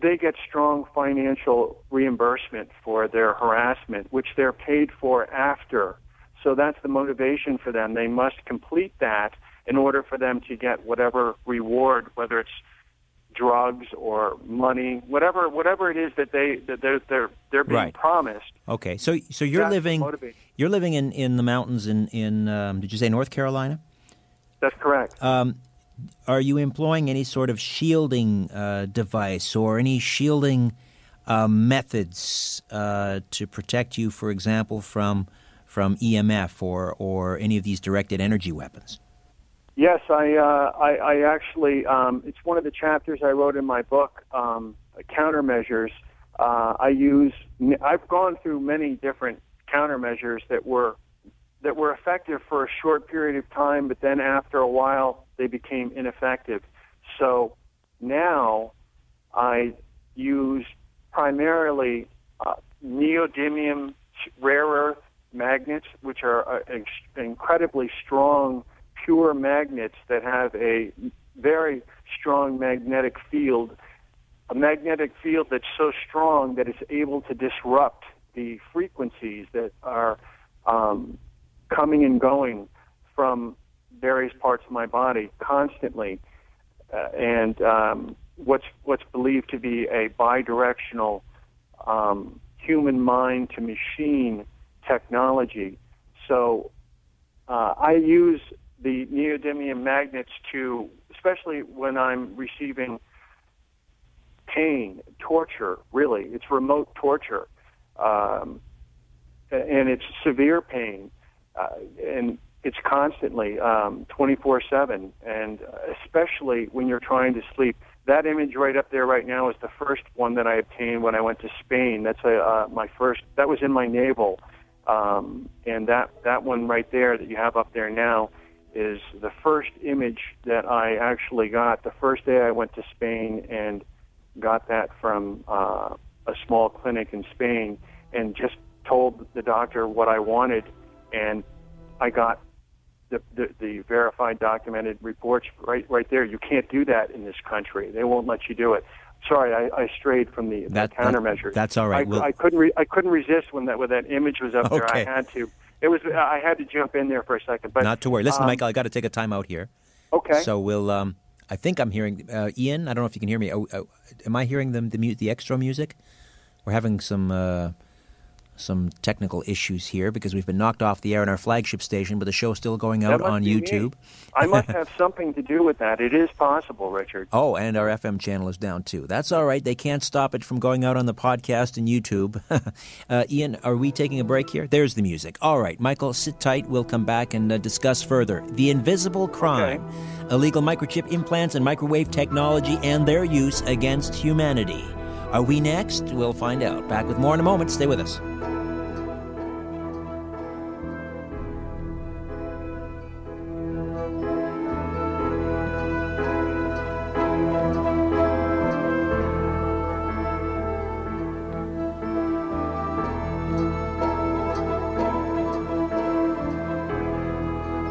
they get strong financial reimbursement for their harassment, which they're paid for after. So that's the motivation for them. They must complete that in order for them to get whatever reward, whether it's drugs or money, whatever whatever it is that they that they're they're they're being right. promised. Okay, so so you're living you're living in, in the mountains in in um, did you say North Carolina? That's correct. Um, are you employing any sort of shielding uh, device or any shielding uh, methods uh, to protect you, for example, from from EMF or or any of these directed energy weapons? Yes, I, uh, I, I actually, um, it's one of the chapters I wrote in my book, um, Countermeasures. Uh, I use, I've gone through many different countermeasures that were, that were effective for a short period of time, but then after a while they became ineffective. So now I use primarily uh, neodymium rare earth magnets, which are uh, incredibly strong pure magnets that have a very strong magnetic field, a magnetic field that's so strong that it's able to disrupt the frequencies that are um, coming and going from various parts of my body constantly, uh, and um, what's what's believed to be a bidirectional um, human mind to machine technology. So uh, I use the neodymium magnets to, especially when I'm receiving pain, torture. Really, it's remote torture, um, and it's severe pain, uh, and it's constantly um, 24/7, and especially when you're trying to sleep. That image right up there right now is the first one that I obtained when I went to Spain. That's a, uh, my first. That was in my navel, um, and that that one right there that you have up there now is the first image that I actually got the first day I went to Spain and got that from uh, a small clinic in Spain and just told the doctor what I wanted, and I got the, the, the verified documented reports right right there. You can't do that in this country. They won't let you do it. Sorry, I, I strayed from the, That- the that- countermeasures. that's all right. I, We'll- I couldn't re- I couldn't resist when that when that image was up there. I had to. It was I had to jump in there for a second. But Not to worry. Listen, um, Michael, I got to take a time out here. Okay. So we'll. Um, I think I'm hearing uh, Ian. I don't know if you can hear me. Oh, oh, am I hearing the the, mu- the extra music? We're having some uh, some technical issues here because we've been knocked off the air in our flagship station, but the show's still going out on. YouTube. I must have something to do with that. It is possible, Richard. Oh, and our FM channel is down too. That's all right. They can't stop it from going out on the podcast and YouTube. uh, Ian, are we taking a break here? There's the music. All right, Michael, sit tight. We'll come back and uh, discuss further the invisible crime, illegal microchip implants and microwave technology, and their use against humanity. Are we next? We'll find out. Back with more in a moment. Stay with us.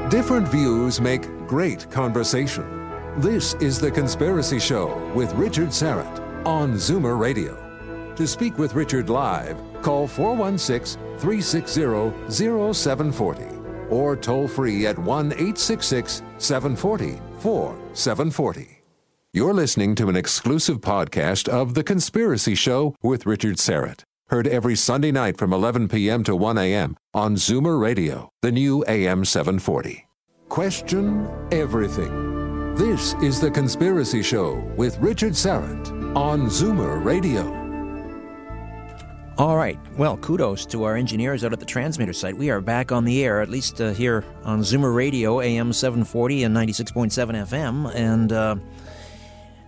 Different views make great conversation. This is The Conspiracy Show with Richard Syrett on Zoomer Radio. To speak with Richard live, call 416 360 0740 or toll free at 1 866 740 4740. You're listening to an exclusive podcast of The Conspiracy Show with Richard Syrett. Heard every Sunday night from 11 p.m. to 1 a.m. on Zoomer Radio, the new AM 740. Question everything. This is The Conspiracy Show with Richard Syrett on Zoomer Radio. All right. Well, kudos to our engineers out at the transmitter site. We are back on the air, at least uh, here on Zoomer Radio, AM 740 and 96.7 FM. And uh,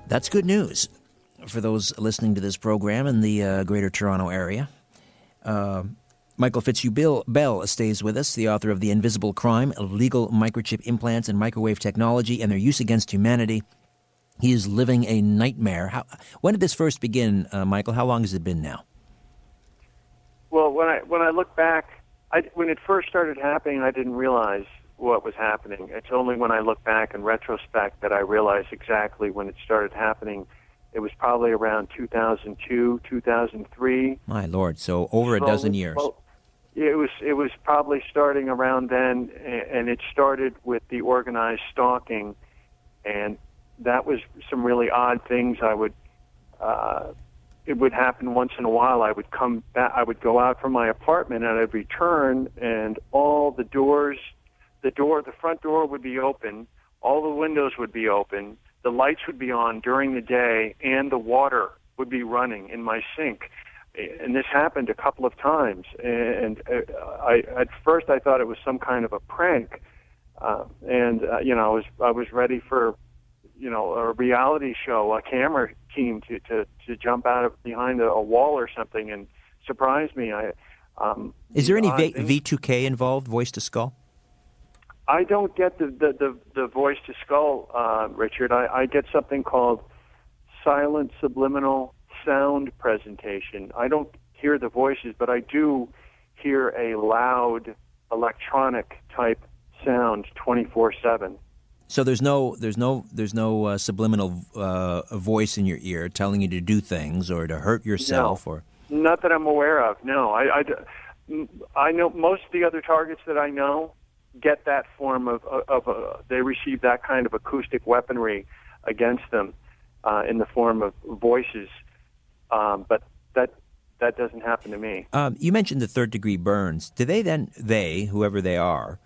that's good news for those listening to this program in the uh, Greater Toronto area. Michael Fitzhugh Bell stays with us, the author of The Invisible Crime Illegal Microchip Implants and Microwave Technology and Their Use Against Humanity. He is living a nightmare. How, when did this first begin, uh, Michael? How long has it been now? Well, when I when I look back, I, when it first started happening, I didn't realize what was happening. It's only when I look back in retrospect that I realize exactly when it started happening. It was probably around 2002, 2003. My lord, so over a dozen years. well, it was it was probably starting around then, and it started with the organized stalking, and that was some really odd things. I would, uh, it would happen once in a while. I would come back. I would go out from my apartment, and I'd return, and all the doors, the door, the front door would be open, all the windows would be open, the lights would be on during the day, and the water would be running in my sink and this happened a couple of times. And uh, I, at first, I thought it was some kind of a prank, uh, and uh, you know, I was I was ready for, you know, a reality show, a camera team to to, to jump out of behind a, a wall or something and surprise me. I um, Is there any v- things- V2K involved, voice to skull? I don't get the the the, the voice to skull, uh, Richard. I, I get something called silent subliminal sound presentation. I don't hear the voices, but I do hear a loud electronic type sound 24/7. So there's no there's no there's no uh, subliminal uh, voice in your ear telling you to do things or to hurt yourself no. or not that I'm aware of. No, I, I, I know most of the other targets that I know get that form of of, of they receive that kind of acoustic weaponry against them uh, in the form of voices, um, but that that doesn't happen to me. Um, you mentioned the third degree burns. Do they then they whoever they are?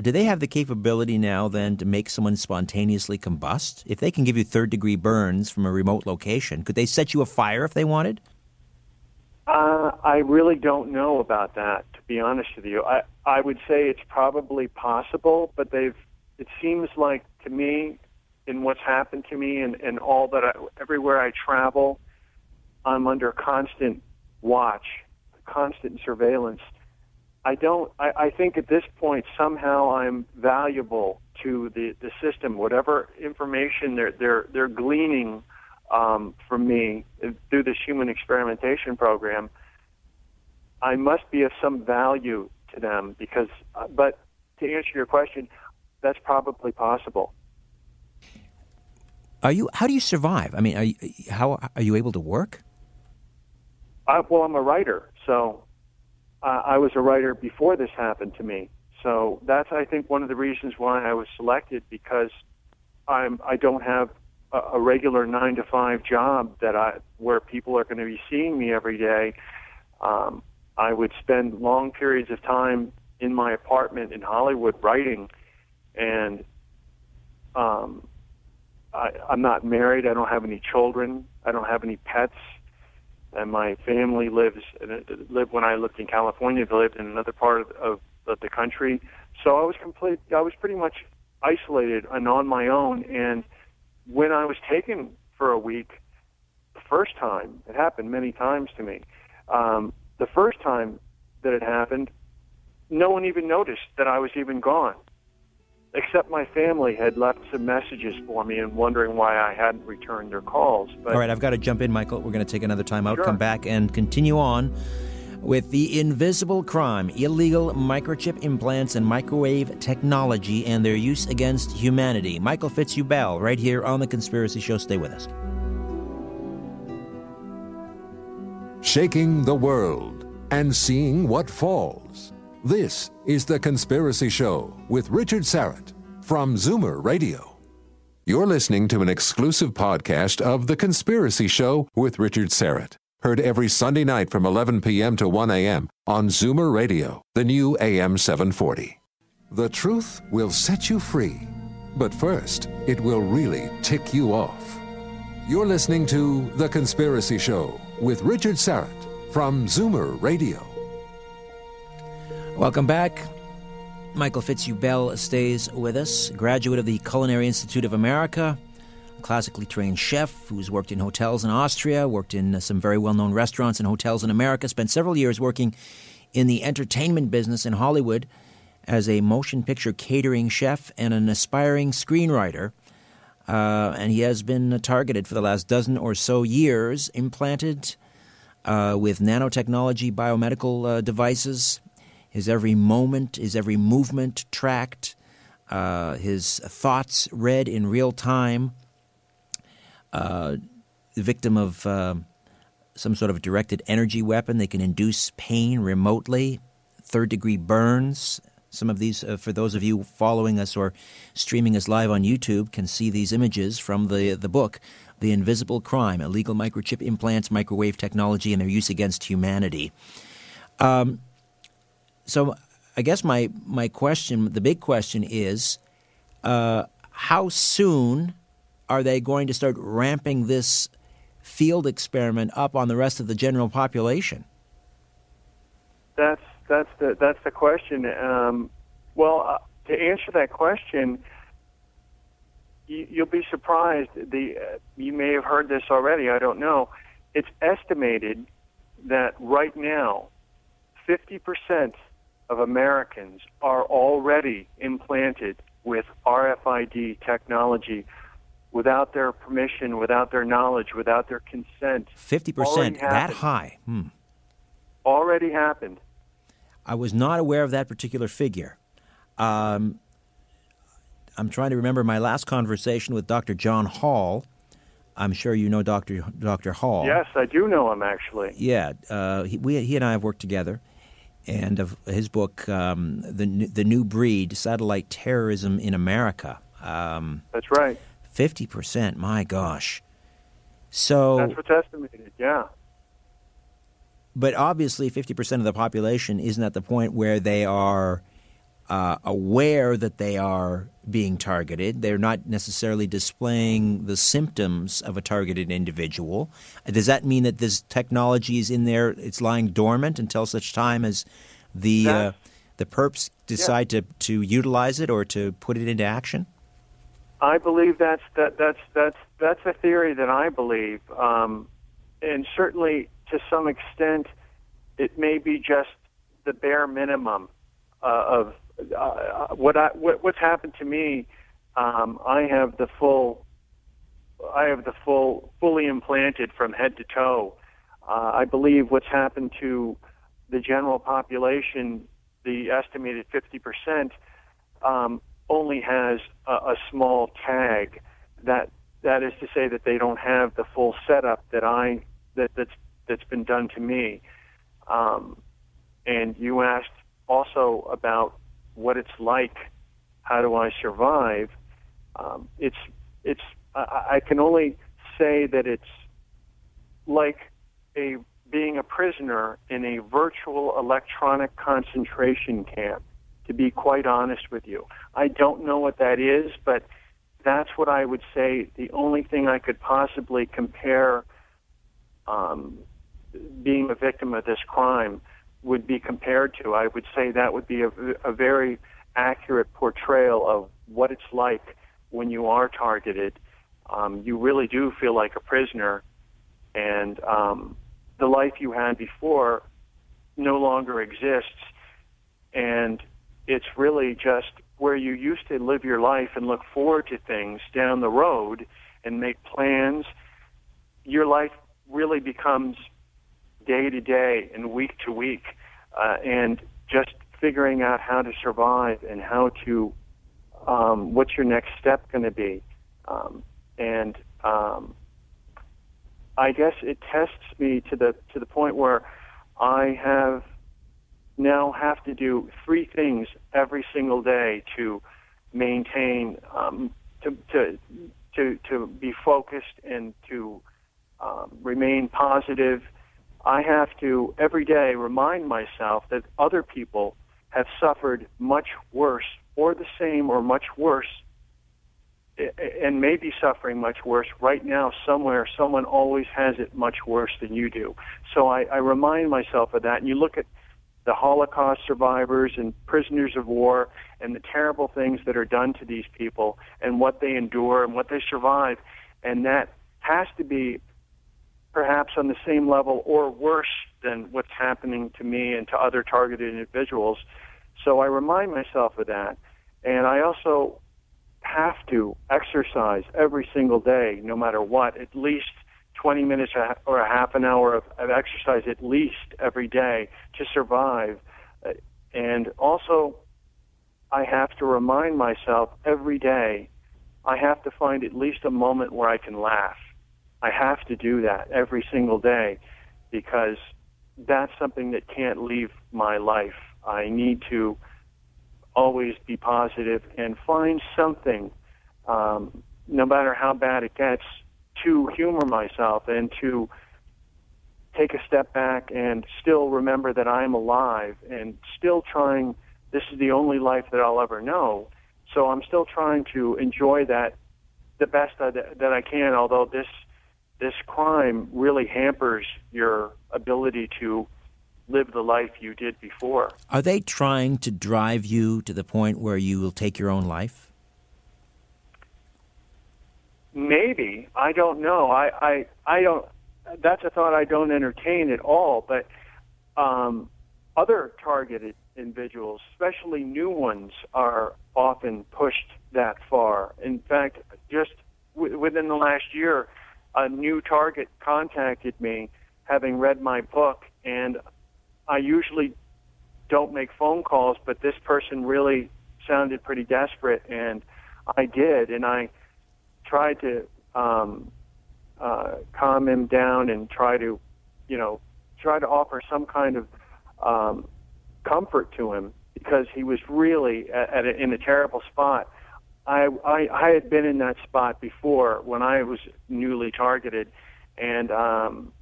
Do they have the capability now then to make someone spontaneously combust? If they can give you third degree burns from a remote location, could they set you afire if they wanted? Uh, I really don't know about that, to be honest with you. I, I would say it's probably possible, but they've. It seems like to me, in what's happened to me and, and all that, I, everywhere I travel, I'm under constant watch, constant surveillance. I don't. I, I think at this point somehow I'm valuable to the the system. Whatever information they're they're they're gleaning um, from me through this human experimentation program, I must be of some value to them. Because, uh, but to answer your question, that's probably possible. Are you? How do you survive? I mean, are you, how are you able to work? I, well, I'm a writer, so uh, I was a writer before this happened to me. So that's, I think, one of the reasons why I was selected because I'm I don't have a, a regular nine to five job that I where people are going to be seeing me every day. Um, I would spend long periods of time in my apartment in Hollywood writing, and um, I, I'm not married. I don't have any children. I don't have any pets and my family lives lived when I lived in California. They lived in another part of, of, of the country, so I was complete. I was pretty much isolated and on my own. And when I was taken for a week, the first time it happened many times to me. Um, the first time that it happened, no one even noticed that I was even gone except my family had left some messages for me and wondering why I hadn't returned their calls. But, All right, I've got to jump in, Michael. We're going to take another time out, sure. come back, and continue on with the invisible crime, illegal microchip implants and microwave technology and their use against humanity. Michael Fitzhugh-Bell, right here on The Conspiracy Show. Stay with us. Shaking the world and seeing what falls. This is The Conspiracy Show with Richard Syrett from Zoomer Radio. You're listening to an exclusive podcast of The Conspiracy Show with Richard Syrett. Heard every Sunday night from 11 p.m. to 1 a.m. on Zoomer Radio, the new AM 740. The truth will set you free, but first, it will really tick you off. You're listening to The Conspiracy Show with Richard Syrett from Zoomer Radio. Welcome back. Michael Fitzhugh-Bell stays with us, graduate of the Culinary Institute of America, a classically trained chef who's worked in hotels in Austria, worked in some very well known restaurants and hotels in America, spent several years working in the entertainment business in Hollywood as a motion picture catering chef and an aspiring screenwriter. Uh, and he has been targeted for the last dozen or so years, implanted uh, with nanotechnology biomedical uh, devices his every moment, his every movement tracked, uh, his thoughts read in real time. Uh, the victim of uh, some sort of directed energy weapon, they can induce pain remotely, third degree burns. Some of these, uh, for those of you following us or streaming us live on YouTube, can see these images from the, the book, The Invisible Crime Illegal Microchip Implants, Microwave Technology, and Their Use Against Humanity. Um, so I guess my my question, the big question is, uh, how soon are they going to start ramping this field experiment up on the rest of the general population? That's that's the that's the question. Um, well, uh, to answer that question, you, will be surprised. The uh, you may have heard this already. I don't know. It's estimated that right now, fifty percent of Americans are already implanted with RFID technology without their permission, without their knowledge, without their consent. 50%, that high. Hmm. Already happened. I was not aware of that particular figure. Um, I'm trying to remember my last conversation with Dr. John Hall. I'm sure you know Dr. Dr. Hall. Yes, I do know him actually. Yeah, uh, he, we, he and I have worked together, and of his book, um, the the new breed, satellite terrorism in America. Um, That's right. Fifty percent. My gosh. So that's what's estimated. Yeah. But obviously, fifty percent of the population isn't at the point where they are uh, aware that they are being targeted. They're not necessarily displaying the symptoms of a targeted individual. Does that mean that this technology is in there? It's lying dormant until such time as the uh, the perps decide yeah. to, to utilize it or to put it into action. I believe that's that that's that's that's a theory that I believe, um, and certainly to some extent, it may be just the bare minimum uh, of uh, what I what, what's happened to me. Um, I have the full, I have the full, fully implanted from head to toe. Uh, I believe what's happened to the general population, the estimated 50 percent, um, only has a, a small tag. That that is to say that they don't have the full setup that I that that's that's been done to me. Um, and you asked also about what it's like. How do I survive? Um, it's it's I, I can only say that it's like a being a prisoner in a virtual electronic concentration camp to be quite honest with you. I don't know what that is, but that's what I would say. The only thing I could possibly compare um, being a victim of this crime would be compared to. I would say that would be a, a very accurate portrayal of what it's like when you are targeted. Um, you really do feel like a prisoner, and um, the life you had before no longer exists. And it's really just where you used to live your life and look forward to things down the road and make plans. Your life really becomes day to day and week to week, uh, and just figuring out how to survive and how to um, what's your next step going to be, um, and um, I guess it tests me to the to the point where I have now have to do three things every single day to maintain um, to, to to to be focused and to um, remain positive. I have to every day remind myself that other people have suffered much worse, or the same, or much worse, and may be suffering much worse right now. Somewhere, someone always has it much worse than you do. So I, I remind myself of that. And you look at the Holocaust survivors and prisoners of war and the terrible things that are done to these people and what they endure and what they survive. And that has to be perhaps on the same level or worse than what's happening to me and to other targeted individuals. So I remind myself of that. And I also have to exercise every single day, no matter what, at least 20 minutes or a half an hour of, of exercise at least every day to survive. Uh, and also, I have to remind myself every day, I have to find at least a moment where I can laugh. I have to do that every single day because that's something that can't leave my life. I need to always be positive and find something, um, no matter how bad it gets, to humor myself and to take a step back and still remember that I'm alive and still trying. This is the only life that I'll ever know. So I'm still trying to enjoy that the best that I can. Although this this crime really hampers your ability to live the life you did before. Are they trying to drive you to the point where you will take your own life? Maybe I don't know. I I I don't. That's a thought I don't entertain at all. But um, other targeted individuals, especially new ones, are often pushed that far. In fact, just w- within the last year, a new target contacted me, having read my book, and I usually don't make phone calls, but this person really sounded pretty desperate, and I did, and I tried to um, uh, calm him down and try to, you know, try to offer some kind of um, comfort to him because he was really at, at a, in a terrible spot. I, I I had been in that spot before when I was newly targeted, and um,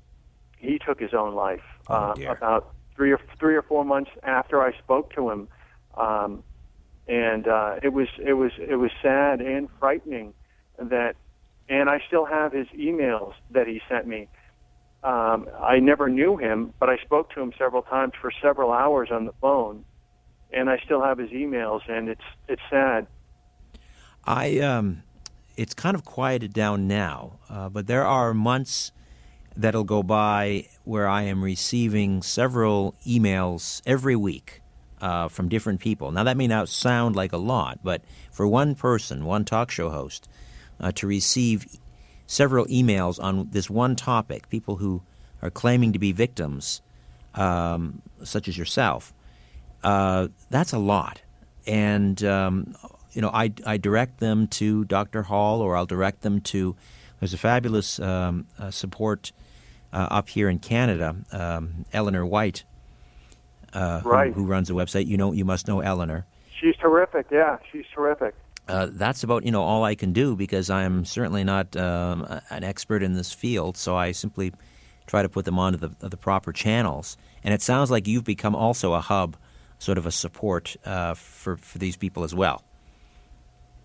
he took his own life Oh, uh, about three or three or four months after I spoke to him, um, and uh, it was it was it was sad and frightening that, and I still have his emails that he sent me. Um, I never knew him, but I spoke to him several times for several hours on the phone, and I still have his emails, and it's it's sad. I um, it's kind of quieted down now, uh, but there are months that'll go by where I am receiving several emails every week uh, from different people. Now that may not sound like a lot, but for one person, one talk show host, uh, to receive several emails on this one topic, people who are claiming to be victims, um, such as yourself, uh, that's a lot. And um, you know, I, I direct them to Dr. Hall, or I'll direct them to. There's a fabulous um, uh, support uh, up here in Canada, um, Eleanor White, uh, who- Right. who, runs the website. You know, you must know Eleanor. She's terrific. Yeah, she's terrific. Uh, that's about you know all I can do because I am certainly not um, an expert in this field. So I simply try to put them onto the the proper channels. And it sounds like you've become also a hub, sort of a support uh, for for these people as well.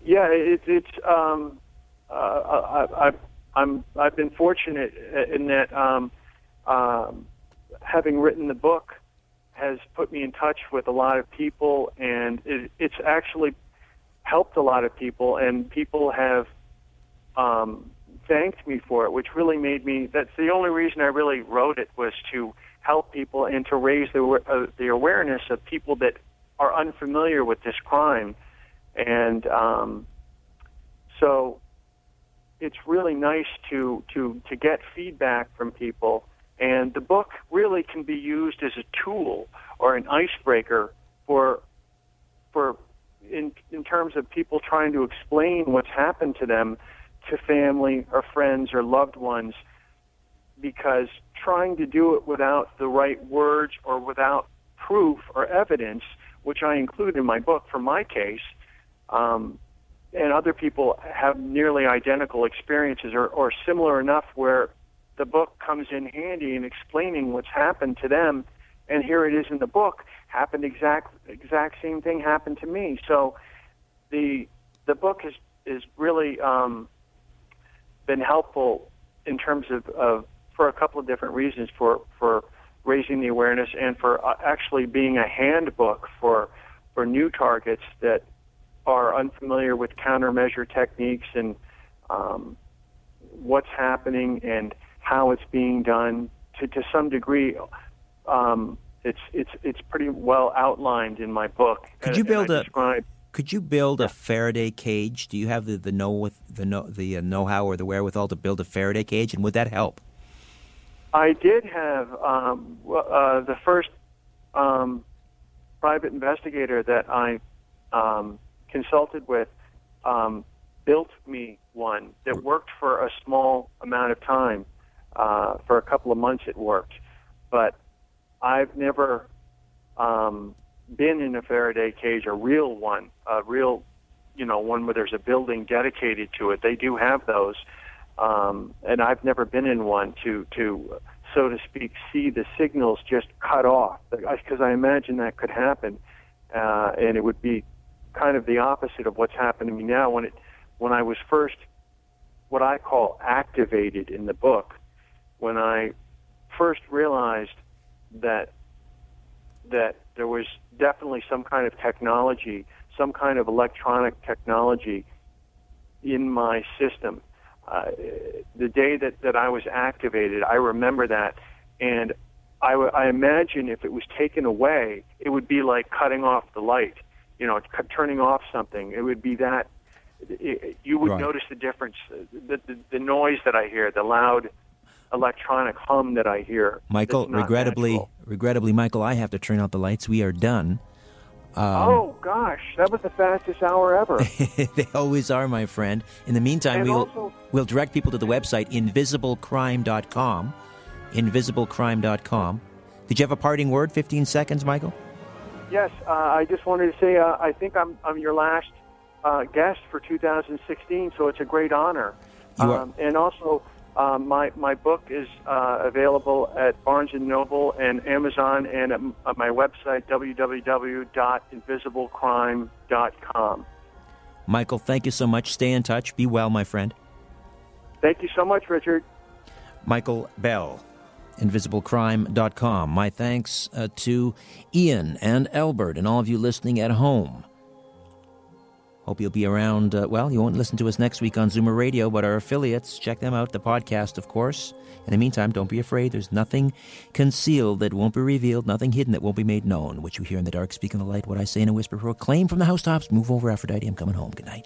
Yeah, it, it's um, uh, I, I, I'm I've been fortunate in that um, um, having written the book has put me in touch with a lot of people, and it, it's actually helped a lot of people, and people have um, thanked me for it, which really made me. That's the only reason I really wrote it was to help people and to raise the uh, the awareness of people that are unfamiliar with this crime, and um, so it's really nice to to to get feedback from people. And the book really can be used as a tool or an icebreaker for for in in terms of people trying to explain what's happened to them to family or friends or loved ones because trying to do it without the right words or without proof or evidence, which I include in my book for my case, um, and other people have nearly identical experiences or, or similar enough where the book comes in handy in explaining what's happened to them. And here it is in the book. Happened exact exact same thing happened to me. So the the book has is really um, been helpful in terms of, of for a couple of different reasons for for raising the awareness and for uh, actually being a handbook for for new targets that are unfamiliar with countermeasure techniques and um, what's happening and how it's being done to to some degree. Um, it's it's it's pretty well outlined in my book. Could you build a- describe- Could you build a Faraday cage? Do you have the the know with the know the uh, know how or the wherewithal to build a Faraday cage, and would that help? I did have um, uh, the first um, private investigator that I um, consulted with um, built me one that worked for a small amount of time. Uh, for a couple of months, it worked, but I've never um, been in a Faraday cage, a real one, a real, you know, one where there's a building dedicated to it. They do have those, um, and I've never been in one to to so to speak see the signals just cut off because I imagine that could happen, uh, and it would be kind of the opposite of what's happened to me now. When it when I was first what I call activated in the book when I first realized that that there was definitely some kind of technology, some kind of electronic technology in my system. Uh, the day that, that I was activated, I remember that, and I, w- I imagine if it was taken away, it would be like cutting off the light, you know, turning off something. It would be that it, you would Right. notice the difference, the, the, the noise that I hear, the loud electronic hum that I hear. Michael, regrettably, natural. regrettably, Michael, I have to turn out the lights. We are done. Um, oh gosh, that was the fastest hour ever. they always are, my friend. In the meantime, And we'll also- we'll direct people to the website invisiblecrime.com. Invisiblecrime.com. Did you have a parting word? 15 seconds, Michael? Yes, uh, I just wanted to say uh, I think I'm I'm your last uh, guest for 2016, so it's a great honor. You are- Um, and also, um, my my book is uh, available at Barnes and Noble and Amazon, and at, at my website www.invisiblecrime.com. Michael, thank you so much. Stay in touch. Be well, my friend. Thank you so much, Richard. Michael Bell, invisiblecrime.com. My thanks uh, to Ian and Albert and all of you listening at home. Hope you'll be around. Uh, well, you won't listen to us next week on Zoomer Radio, but our affiliates, check them out, the podcast, of course. In the meantime, don't be afraid. There's nothing concealed that won't be revealed, nothing hidden that won't be made known. What you hear in the dark, speak in the light, what I say in a whisper, proclaim from the housetops. Move over, Aphrodite. I'm coming home. Good night.